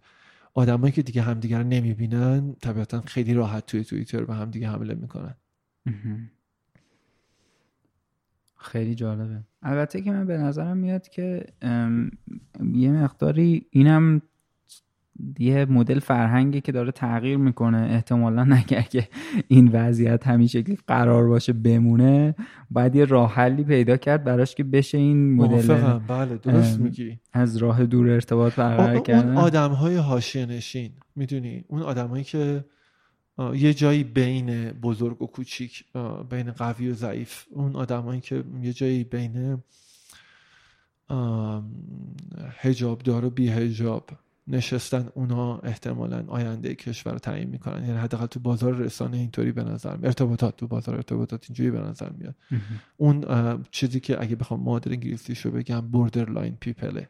آدمایی که دیگه همدیگه رو نمی‌بینن طبیعتا خیلی راحت توی توییتر به همدیگه حمله می‌کنن. خیلی جالبه. البته که من به نظرم میاد که یه مقداری اینم یه مدل فرهنگی که داره تغییر می‌کنه. احتمالا اگر که این وضعیت همین شکلی قرار باشه بمونه باید یه راه حلی پیدا کرد براش که بشه این مدل بله درست میگی. از راه دور ارتباط برقرار کردن اون آدم های حاشیه نشین می‌دونی؟ اون آدمایی که یه جایی بین بزرگ و کوچیک بین قوی و ضعیف اون آدمایی که یه جایی بین هجاب دار و بی هجاب نشستن اونا احتمالا آینده کشور رو تعیین می‌کنن. یعنی حداقل تو بازار رسانه اینطوری به نظر میاد. ارتباطات تو بازار ارتباطات اینجوری به نظر میاد. اون چیزی که اگه بخوام معادل انگلیسیش رو بگم borderline people ه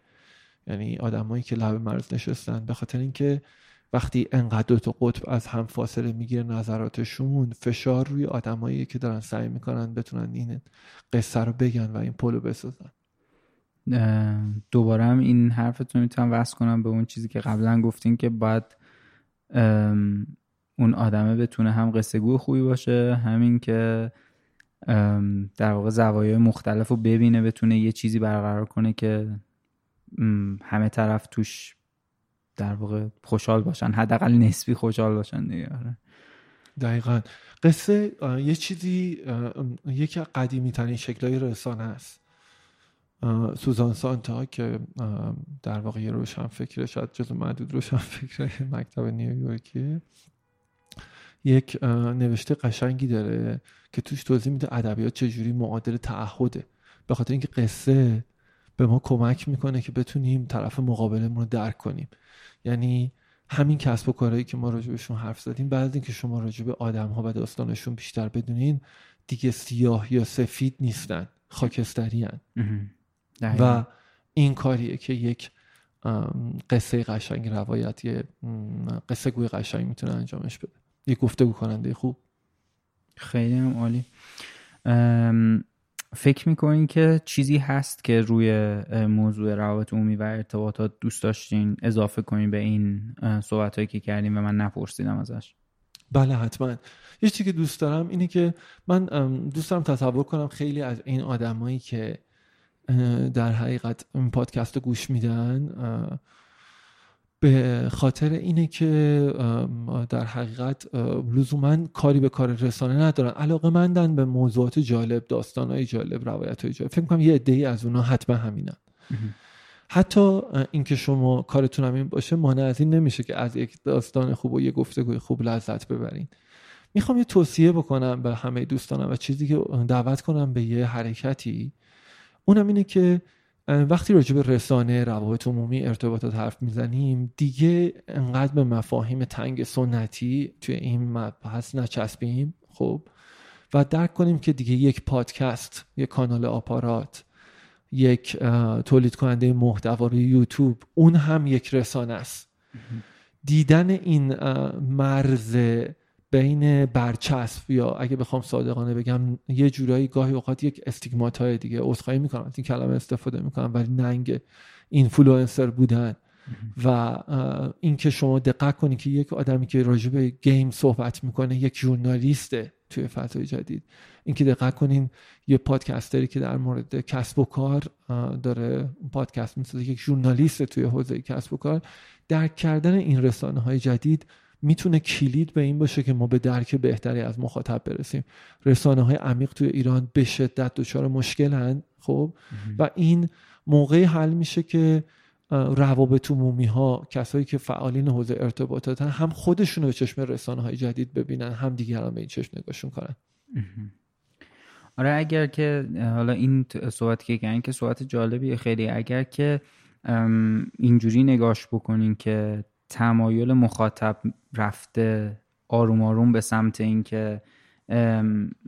یعنی آدمایی که لب مرز نشستن. به خاطر اینکه وقتی انقدر دو تا قطب از هم فاصله می‌گیره نظراتشون فشار روی آدمایی که دارن سعی می‌کنن بتونن این قصه رو بگن و این پلو بسازن. دوباره هم این حرفتون می‌تونم وصل کنم به اون چیزی که قبلا گفتین که باید اون آدمه بتونه هم قصه گوی خوبی باشه همین که در واقع زوایای مختلف رو ببینه بتونه یه چیزی برقرار کنه که همه طرف توش در واقع خوشحال باشن حداقل نسبی خوشحال باشن دیگه آره. دقیقا قصه یه چیزی یکی قدیمی ترین شکلهای رسانه است سوزان سانتا که در واقع یه روشن فکر شاید جز معدود روشن فکر <laughs> مکتب نیویورکی یک نوشته قشنگی داره که توش توضیح میده ادبیات چجوری معادل تعهده. به خاطر اینکه قصه به ما کمک می‌کنه که بتونیم طرف مقابلمون رو درک کنیم. یعنی همین کسب و کارهایی که ما راجبشون حرف زدیم بعد اینکه شما راجب آدم ها و داستانشون بیشتر بدونین دیگه سیاه یا سفید نیستن خاکستری و این کاریه که یک قصه قشنگ روایت یه قصه گوی قشنگ می‌تونه انجامش بده. یه گفتگو کننده خوب. خیلی هم عالی. فکر می‌کنین که چیزی هست که روی موضوع روابط عمومی و ارتباطات دوست داشتین اضافه کنین به این صحبت هایی که کردیم و من نپرسیدم ازش؟ بله حتما. یه چیزی که دوست دارم اینه که من دوست دارم تصور کنم خیلی از این آدمایی که در حقیقت این پادکست رو گوش میدن. به خاطر اینه که در حقیقت لزوما کاری به کار رسانه ندارن. علاقه مندن به موضوعات جالب داستان های جالب روایت های جالب. فکر کنم یه عده از اونا حتما همینن. حتی اینکه شما کارتون همین باشه مانع از این نمیشه که از یک داستان خوب و یه گفتگوی خوب لذت ببرین. می‌خوام یه توصیه بکنم به همه دوستانم و چیزی که دعوت کنم به یه حرکتی. اونم اینه که وقتی راجع به رسانه روابط عمومی ارتباطات حرف می‌زنیم دیگه انقدر به مفاهیم تنگ سنتی توی این مبحث نچسبیم خب؟ و درک کنیم که دیگه یک پادکست یک کانال آپارات یک تولید کننده محتوا روی یوتیوب اون هم یک رسانه است. دیدن این مرز بین برچسب یا اگه بخوام صادقانه بگم یه جورایی گاهی اوقات یک stigma های دیگه عذرخواهی می‌کنم. از این کلمه استفاده می‌کنم ولی ننگ اینفلوئنسر بودن. و اینکه شما دقت کنید که یک آدمی که راجع به game صحبت می‌کنه یک ژورنالیسته توی فضای جدید اینکه دقت کنین یه پادکستری که در مورد کسب و کار داره پادکست می‌سازه یک ژورنالیست توی حوزه کسب و کار درک کردن این رسانه های جدید می‌تونه کلید به این باشه که ما به درک بهتری از مخاطب برسیم. رسانه های عمیق توی ایران به شدت دچار مشکلن خب؟ و این موقعی حل میشه که روابط عمومی ها کسایی که فعالین حوزه ارتباطاتن هم خودشون رو به چشم رسانه های جدید ببینن هم دیگران به این چشم نگاهشون کنن آره اگر که حالا این صحبت که کردن که صحبت جالبیه خیلی. اگر که اینجوری نگاش بکنین که تمایل مخاطب رفته آروم آروم به سمت اینکه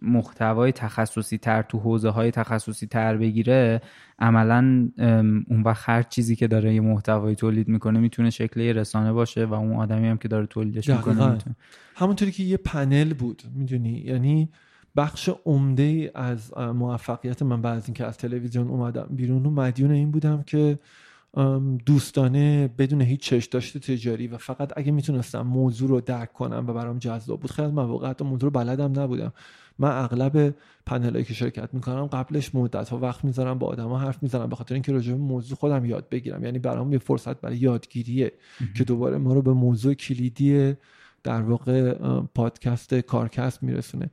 محتوای تخصصی تر تو حوزه های تخصصی تر بگیره عملا اون وقت هر چیزی که داره یه محتوایی تولید می‌کنه می‌تونه شکل یه رسانه باشه و اون آدمی هم که داره تولیدش می‌کنه همونطوری که یه پنل بود می‌دونی؟ یعنی بخش عمده از موفقیت من بعد از اینکه از تلویزیون اومدم بیرون و مدیون این بودم که دوستانه بدون هیچ چش داشته تجاری و فقط اگه می‌تونستم موضوع رو درک کنم و برام جذاب بود. خیلی از مواقع موضوع رو بلدم نبودم. من اغلب پنلایی که شرکت می‌کنم قبلش مدت ها وقت می‌ذارم با آدما حرف می‌زنم به خاطر اینکه راجع به موضوع خودم یاد بگیرم. یعنی برام یه فرصت برای یادگیریه که دوباره ما رو به موضوع کلیدی در واقع پادکست کارکست میرسونه.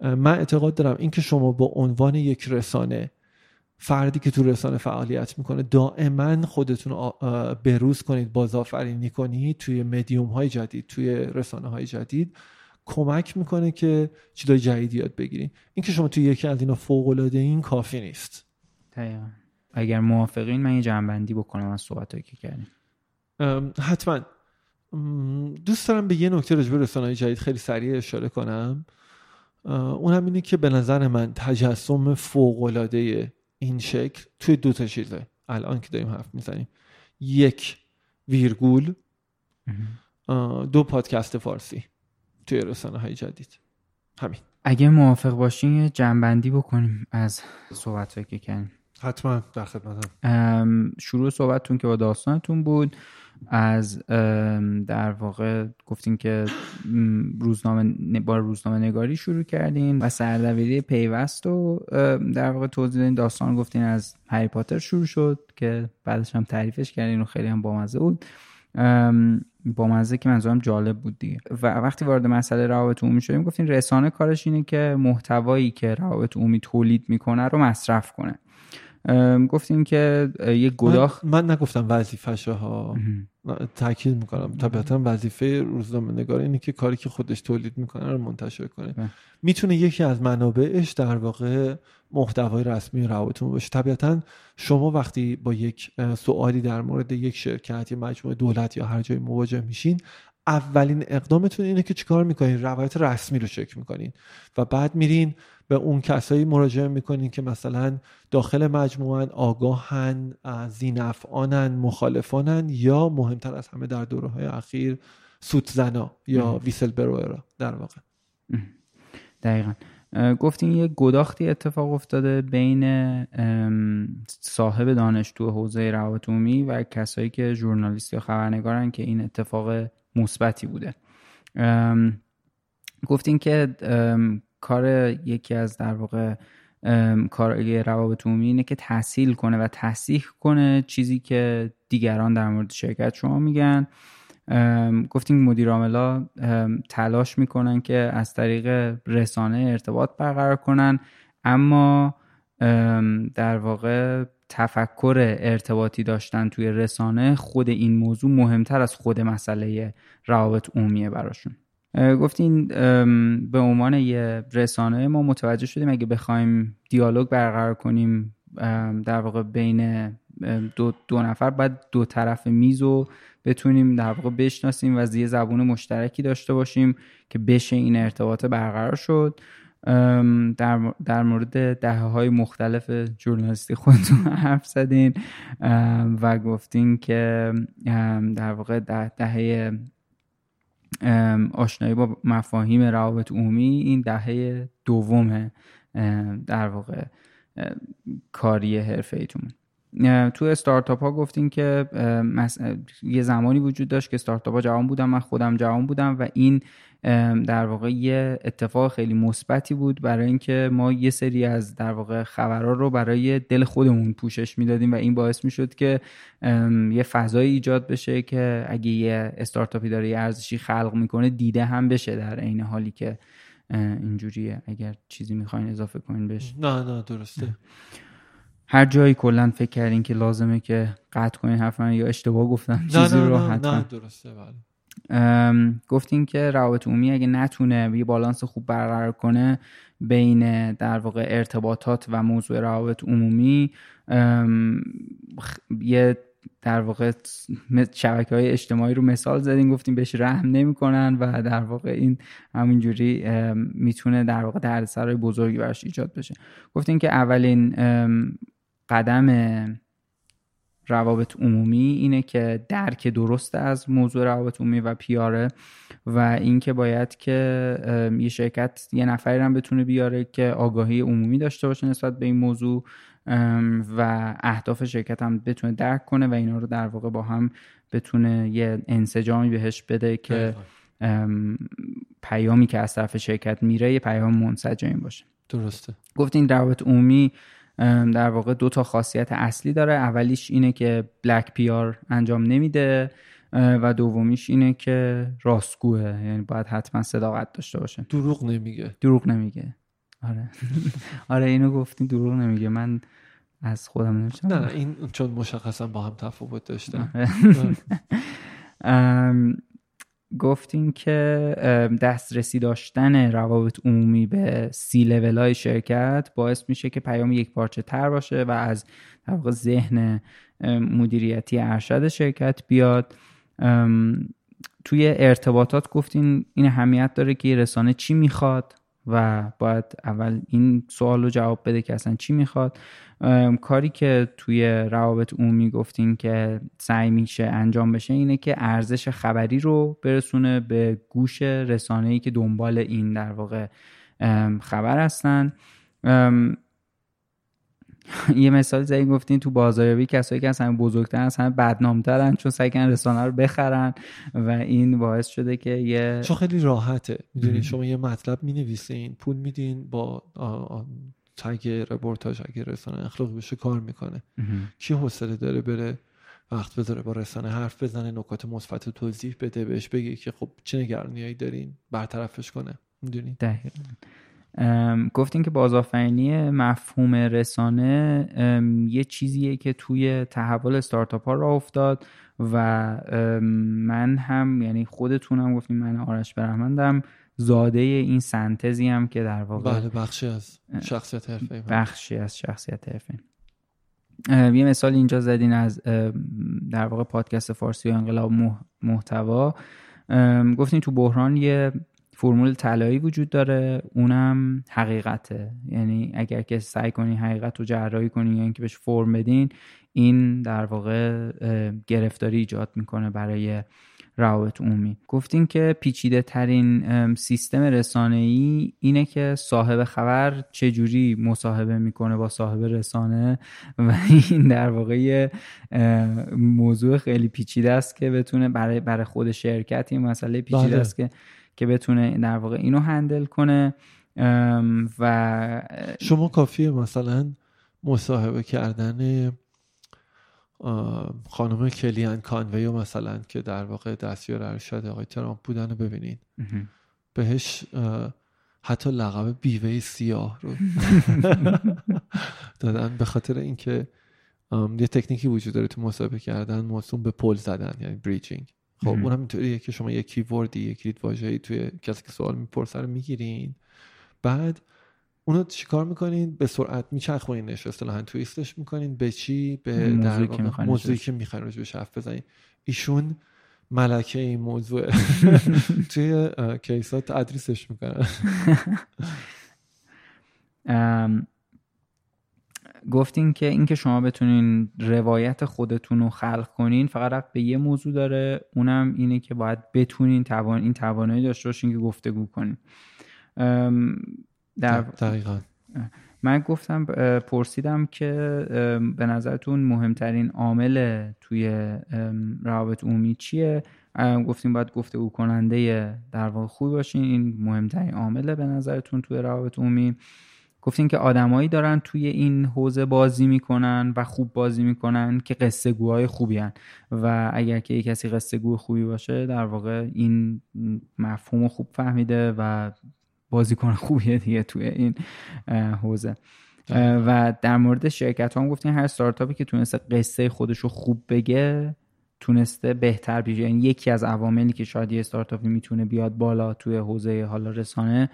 من اعتقاد دارم اینکه شما با عنوان یک رسانه فردی که تو رسانه فعالیت می‌کنه دائما خودتون رو بروز کنید بازآفرینی کنید توی مدیوم های جدید توی رسانه های جدید کمک می‌کنه که چیزای جدیدی یاد بگیرید اینکه شما توی یکی از اینا فوق العاده این کافی نیست. دقیقا. اگر موافقین من یه جنبندی بکنم از صحبت که کردیم. حتما. دوست دارم به یه نکته رجبه رسانه های جدید خیلی سریع اشاره کنم. اون هم اینه که به نظر من تجسم فوق العاده این شکل توی دو تا چیزه. الان که داریم حرف می‌زنیم. یک ویرگول دو پادکست فارسی توی رسانه های جدید. همین. اگه موافق باشین یه جنبندی بکنیم از صحبت که کردیم. حتما در خدمتم شروع صحبتتون که با داستانتون بود. از در واقع گفتین که روزنامه با روزنامه نگاری شروع کردین و سردبیری پیوست و در واقع توضیح این داستان گفتین از هری پاتر شروع شد که بعدش هم تعریفش کردین و خیلی هم بامزه بود. با مزه که منظورم جالب بود دیگه. و وقتی وارد مسئله روابط عمومی شدیم گفتین رسانه کارش اینه که محتوایی که روابط عمومی تولید می‌کنه رو مصرف کنه. گفتیم که یه گداخ من, من نگفتم وظیفه ها تاکید می‌کنم. طبیعتا وظیفه روزنامه نگار اینه که کاری که خودش تولید می‌کنه رو منتشر کنه. می‌تونه یکی از منابعش در واقع محتوای رسمی روابطمون باشه. طبیعتا شما وقتی با یک سوالی در مورد یک شرکت یا مجموعه دولت یا هر جایی مواجه میشین اولین اقدامتون اینه که چیکار می‌کنین؟ روایت رسمی رو چک می‌کنین. و بعد میرین به اون کسایی مراجعه می‌کنین که مثلا داخل مجموعه آگاهن زینفعانن مخالفانن یا مهمتر از همه در دوره های اخیر سوتزنا یا ویسل بروئرا در واقع. دقیقا. گفتین یه گداختی اتفاق افتاده بین صاحب دانشجو حوزه روابط عمومی و کسایی که ژورنالیست یا خبرنگارن که این اتفاق مثبتی بوده. گفتین که کار یکی از در واقع کار روابط عمومی اینه که تحصیل کنه و تصحیح کنه چیزی که دیگران در مورد شرکت شما میگن. گفتیم مدیر عاملا تلاش می‌کنن که از طریق رسانه ارتباط برقرار کنن اما در واقع تفکر ارتباطی داشتن توی رسانه خود این موضوع مهمتر از خود مسئله روابط عمومیه براشون. گفتین به عنوان یه رسانه ما متوجه شدیم اگه بخوایم دیالوگ برقرار کنیم در واقع بین دو, دو نفر بعد دو طرف میز رو بتونیم در واقع بشناسیم و یه زبون مشترکی داشته باشیم که بشه این ارتباط برقرار شد. در, در مورد دهه های مختلف جورنالیستی خودتون <laughs> حرف زدین و گفتین که در واقع دهه آشنایی با مفاهیم روابط عمومی این دهه دوم در واقع کاری حرفه ایتون تو استارتاپ ها گفتین که یه زمانی وجود داشت که استارتاپ ها جوان بودم من خودم جوان بودم و این در واقع یه اتفاق خیلی مثبتی بود برای اینکه ما یه سری از در واقع خبرها رو برای دل خودمون پوشش می‌دادیم و این باعث می‌شد که یه فضایی ایجاد بشه که اگه یه استارتاپی داره یه ارزشی خلق می‌کنه دیده هم بشه در عین حالی که اینجوریه. اگر چیزی می‌خواین اضافه کنین بهش. نه نه درسته. هر جایی کلا فکر کردین که لازمه که قطع کنین حرفا یا اشتباه گفتم چیزی رو حتما. نه درسته بله. گفتین که روابط عمومی اگه نتونه یه بالانس خوب برقرار کنه بین در واقع ارتباطات و موضوع روابط عمومی یه در واقع شبکه های اجتماعی رو مثال زدین گفتیم بهش رحم نمی‌کنن و در واقع این همینجوری می‌تونه در واقع دردسرای بزرگی براش ایجاد بشه. گفتیم که اولین قدم روابط عمومی اینه که درک درست از موضوع روابط عمومی و پیاره و اینکه باید که یه شرکت یه نفری هم بتونه بیاره که آگاهی عمومی داشته باشه نسبت به این موضوع و اهداف شرکت هم بتونه درک کنه و اینا رو در واقع با هم بتونه یه انسجامی بهش بده که پیامی که از طرف شرکت میره یه پیام منسجمی باشه. درسته. گفتین روابط عمومی در واقع دو تا خاصیت اصلی داره. اولیش اینه که بلک پیار انجام نمیده و دومیش اینه که راستگوه. یعنی باید حتما صداقت داشته باشه. دروغ نمیگه. دروغ نمیگه. آره. <laughs> آره اینو گفتین دروغ نمیگه. من از خودم نمیشم نه نه این چون مشخصا با هم تفاوت داشتن <laughs> گفتین که دسترسی داشتن روابط عمومی به سی لول های شرکت باعث میشه که پیام یک پارچه تر باشه و از در واقع ذهن مدیریتی ارشد شرکت بیاد. توی ارتباطات گفتین این اهمیت داره که رسانه چی می‌خواد؟ و باید اول این سوال رو جواب بده که اصلا چی می‌خواد. کاری که توی روابط عمومی گفتین که سعی میشه انجام بشه اینه که ارزش خبری رو برسونه به گوش رسانه‌ای که دنبال این در واقع خبر هستن. یه مثال زایی گفتین تو بازاریابی کسایی که از همه بزرگتر از همه بدنامترن چون سعی کردن رسانه رو بخرن و این باعث شده که یه چون خیلی راحته. می‌دونین شما یه مطلب می‌نویسین پول میدین با تگ رپورتاج اگه رسانه اخلاقی بشه کار می‌کنه. کی حوصله داره بره وقت بذاره با رسانه حرف بزنه نکات مثبت توضیح بده بهش بگه که خب چه نگرانیایی دارین برطرفش کنه. می‌دونین گفتین که بازآفرینی مفهوم رسانه یه چیزیه که توی تحول استارتاپ ها را افتاد و من هم یعنی خودتونم گفتیم من آرش برحمندم زاده این سنتزی هم که در واقع بله بخشی از شخصیت حرفه بخشی از شخصیت حرفه یه مثال اینجا زدین از در واقع پادکست فارسی و انقلاب محتوا. گفتین تو بحران یه فرمول طلایی وجود داره اونم حقیقته یعنی اگر که سعی کنی حقیقت رو جراحی کنی یا اینکه بهش فرم بدین این در واقع گرفتاری ایجاد می‌کنه برای روابط عمومی گفتین که پیچیده ترین سیستم رسانه ای اینه که صاحب خبر چجوری مصاحبه می‌کنه با صاحب رسانه و این در واقع موضوع خیلی پیچیده است که بتونه برای برای خود شرکت این مسئله پیچیده بله. است که که بتونه در واقع اینو هندل کنه و شما کافیه مثلا مصاحبه کردن خانم کلیان کانوی مثلا که در واقع دستیار ارشد آقای ترامپ بودن رو ببینین. بهش حتی لقب بیوه سیاه رو <laughs> دادن به خاطر اینکه یه تکنیکی وجود داره تو مصاحبه کردن موسوم به پل زدن یعنی بریچینگ خب اون هم اینطوریه که شما یه کیوردی یک کلید واژه‌ای توی کسی که سوال می‌پرسه رو می‌گیرین. بعد اونو چیکار می‌کنین؟ به سرعت میچرخونینش اصطلاحا تویستش می‌کنین. به چی؟ به در موضوعی که می‌خواین روش حرف بزنین. ایشون ملکه این موضوع. <laughs> توی کیسات تدریسش می‌کنن. <laughs> گفتین که اینکه شما بتونین روایت خودتون رو خلق کنین فقط به یه موضوع داره. اونم اینه که باید بتونین توان این توانایی داشته باشین که گفتگو کنین. در دقیقا. من گفتم پرسیدم که به نظرتون مهمترین عامل توی روابط عمومی چیه؟ گفتیم باید گفته او کننده در واقع خوبی باشین. این مهمترین عامله به نظرتون توی روابط عمومی. گفتیم که آدمایی دارن توی این حوزه بازی می‌کنن و خوب بازی می‌کنن که قصه گوهای خوبی هن. و اگر که کسی قصه گوه خوبی باشه در واقع این مفهوم خوب فهمیده و بازیکن خوبیه دیگه توی این حوزه و در مورد شرکت هم گفتیم هر ستارتاپی که تونسته قصه خودش رو خوب بگه تونسته بهتر بیشه یعنی یکی از عواملی که شاید یه استارتاپی می‌تونه بیاد بالا توی حوزه حالا رسانه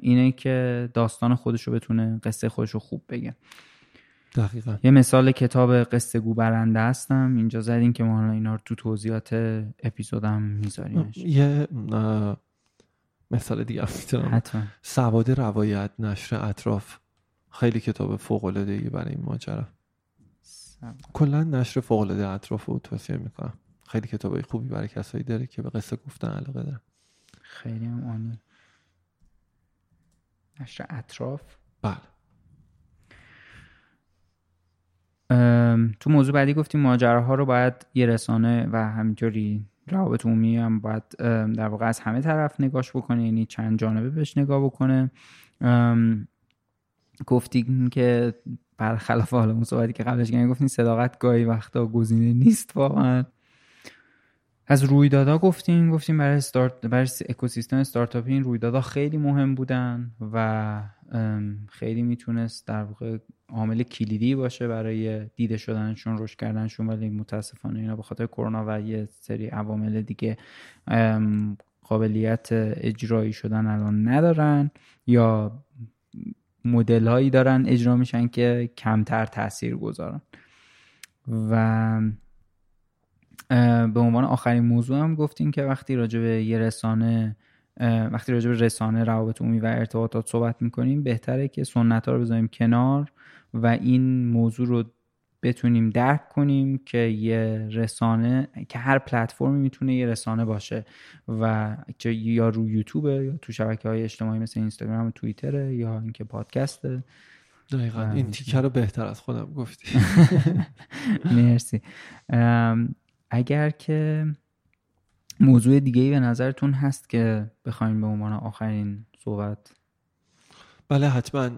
اینه که داستان خودش رو بتونه قصه خودش رو خوب بگه. دقیقا. یه مثال کتاب قصه گو برنده هستم. اینجا زدیم که ما اینا رو تو توضیحات اپیزودم می‌ذاریم یه مثال دیگه می‌تونم. سواد روایت نشر اطراف. خیلی کتاب فوق العاده برای این ماجرا. کلا نشر فوق العاده اطراف رو توصیه می‌کنم. خیلی کتابای خوبی برای کسایی داره که به قصه گفتن علاقه دارن. خیلی هم عالی. نشر اطراف؟ بله. تو موضوع بعدی گفتیم ماجراها رو باید یه رسانه و همینطوری روابط عمومی هم باید در واقع از همه طرف نگاش بکنه یعنی چند جانبه بهش نگاه بکنه. گفتیم که برخلاف حالا اون صحبتی که قبلش کردیم گفتین صداقت گاهی وقتا گزینه نیست واقعا. از رویدادها گفتیم گفتیم برای استارت برای اکوسیستم استارتاپی این رویدادها خیلی مهم بودن و خیلی می‌تونست در واقع عامل کلیدی باشه برای دیده شدنشون رشد کردنشون ولی متاسفانه اینا به خاطر کرونا و یه سری عوامل دیگه قابلیت اجرایی شدن الان ندارن یا مدل هایی دارن اجرا میشن که کمتر تاثیر گذارن. و به عنوان آخرین موضوع هم گفتیم که وقتی راجع به یه رسانه وقتی راجع به رسانه روابط عمومی و ارتباطات صحبت می‌کنیم بهتره که سنت ها رو بذاریم کنار و این موضوع رو بتونیم درک کنیم که یه رسانه که هر پلتفرمی می‌تونه یه رسانه باشه و یا رو یوتیوب یا تو شبکه های اجتماعی مثل اینستاگرام و توییتر یا اینکه پادکسته دقیقا. این تیکه رو بهتر از خودم گفتی. <laughs> مرسی. اگر که موضوع دیگه ای به نظرتون هست که بخوایم به عنوان آخرین صحبت بله حتما.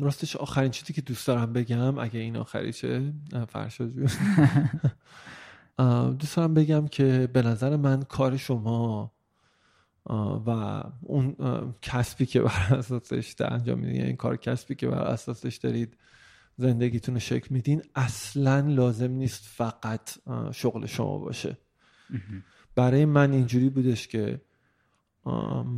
راستش آخرین چیزی که دوست دارم بگم اگه این آخریشه فرشاد <laughs> دوست دارم بگم که به نظر من کار شما و اون کسبی که بر اساسش انجام میدین یعنی کار کسبی که بر اساسش دارید زندگیتون رو شکل میدین اصلا لازم نیست فقط شغل شما باشه. برای من اینجوری بودش که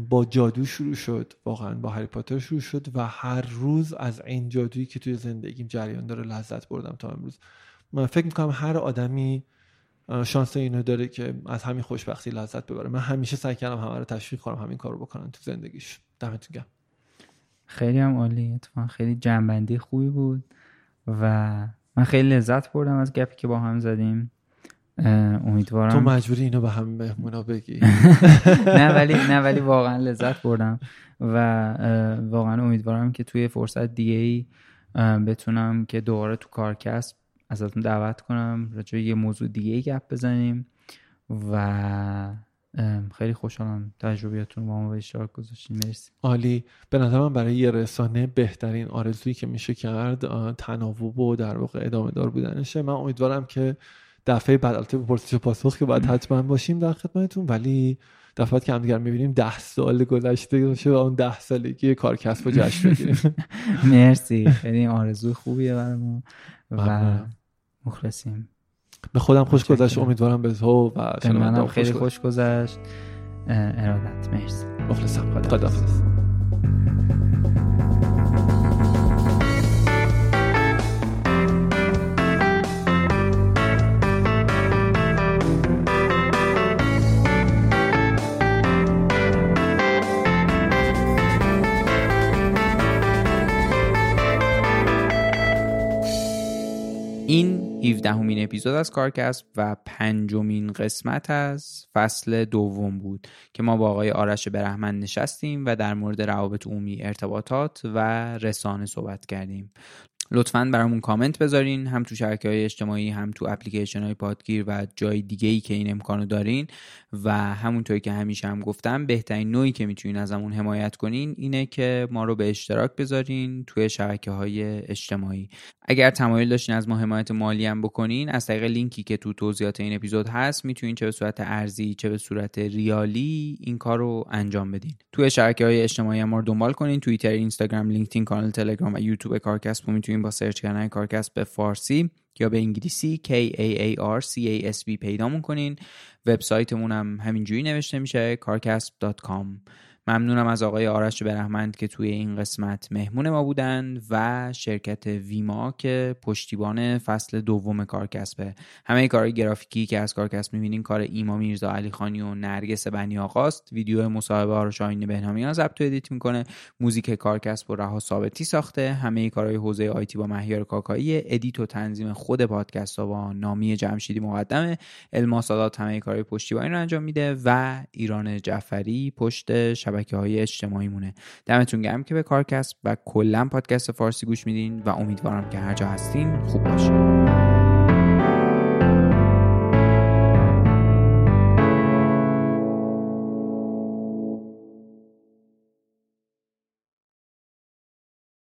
با جادو شروع شد. واقعا با هری پاتر شروع شد و هر روز از این جادویی که توی زندگیم جریان داره لذت بردم تا امروز. من فکر می‌کنم هر آدمی شانس اینو داره که از همین خوشبختی لذت ببره. من همیشه سعی کردم همه رو تشویق کنم همین کارو بکنن تو زندگیش. دمتون گرم. خیلی هم عالی. اتفاقا خیلی جنبندی خوبی بود و من خیلی لذت بردم از گپی که با هم زدیم. امیدوارم تو مجبوری اینو به هم مهمونا بگی. <laughs> نه ولی نه ولی واقعا لذت بردم و واقعا امیدوارم که توی فرصت دیگه ای بتونم که دوباره تو کارکسب ازتون دعوت کنم راجع یه موضوع دیگه ای گپ بزنیم و خیلی خوشحالم تجربیاتون با ما به اشتراک گذاشتین. مرسی. عالی. به نظر من برای یه رسانه بهترین آرزویی که میشه کرد تناوب و در واقع ادامه دار بودنشه. من امیدوارم که دفعه بعد البته پرسش پاسخ که باید حتما باشیم در خدمتتون ولی دفعات که همدیگر می‌بینیم ده سال گذشته باشه و اون ده سالگی کار کسب و جشن بگیریم <laughs> مرسی. خیلی آرزو خوبیه برای ما و مخلصیم. به خودم خوش گذشت. امیدوارم به تو و به منم خیلی خوش گذشت. ارادت. مرسی. مخلصم. خدا اپیزود از کارکسب و پنجمین قسمت از فصل دوم بود که ما با آقای آرش برحمن نشستیم و در مورد روابط عمومی ارتباطات و رسانه صحبت کردیم. لطفا برامون کامنت بذارین هم تو شبکه های اجتماعی هم تو اپلیکیشن های پادگیر و جای دیگه ای که این امکانو دارین. و همونطوری که همیشه هم گفتم بهترین نوعی که می‌تونین ازمون حمایت کنین اینه که ما رو به اشتراک بذارین توی شبکه های اجتماعی. اگر تمایل داشتین از ما حمایت مالی هم بکنین از طریق لینکی که تو توضیحات این اپیزود هست می‌تونین چه به صورت ارزی چه به صورت ریالی این کار رو انجام بدین. توی شبکه های اجتماعی ما رو دنبال کنین توییتر اینستاگرام لینکدین کانال تلگرام و یوتیوب کارکسب می‌تونین با سرچ کردن کارکسب به فارسی یا به انگلیسی K A A R C A S B پیدامون کنین. وبسایتمون هم همینجوری نوشته میشه kaarcasb.com ممنونم از آقای آرش برهمند که توی این قسمت مهمون ما بودن و شرکت ویما که پشتیبان فصل دوم کارکسبه همه کارهای گرافیکی که از کارکسب می‌بینین کار ایما میرزا علی خانی و نرگس بنی آقاست. ویدیو مصاحبه رو شاهین بهنامیان ضبط و edit می‌کنه. موزیک کارکسب و رها ثابتی ساخته. همه کارهای حوزه IT با مهیار کاکایی. edit و تنظیم خود پادکست ها با نامی جمشیدی مقدمه الما سادات همه کارهای پشتیبانی رو انجام میده و ایران جعفری پشت شبکه های اجتماعی مونه دمتون گرم که به کارکسب و کلا پادکست فارسی گوش میدین و امیدوارم که هر جا هستین خوب باشین.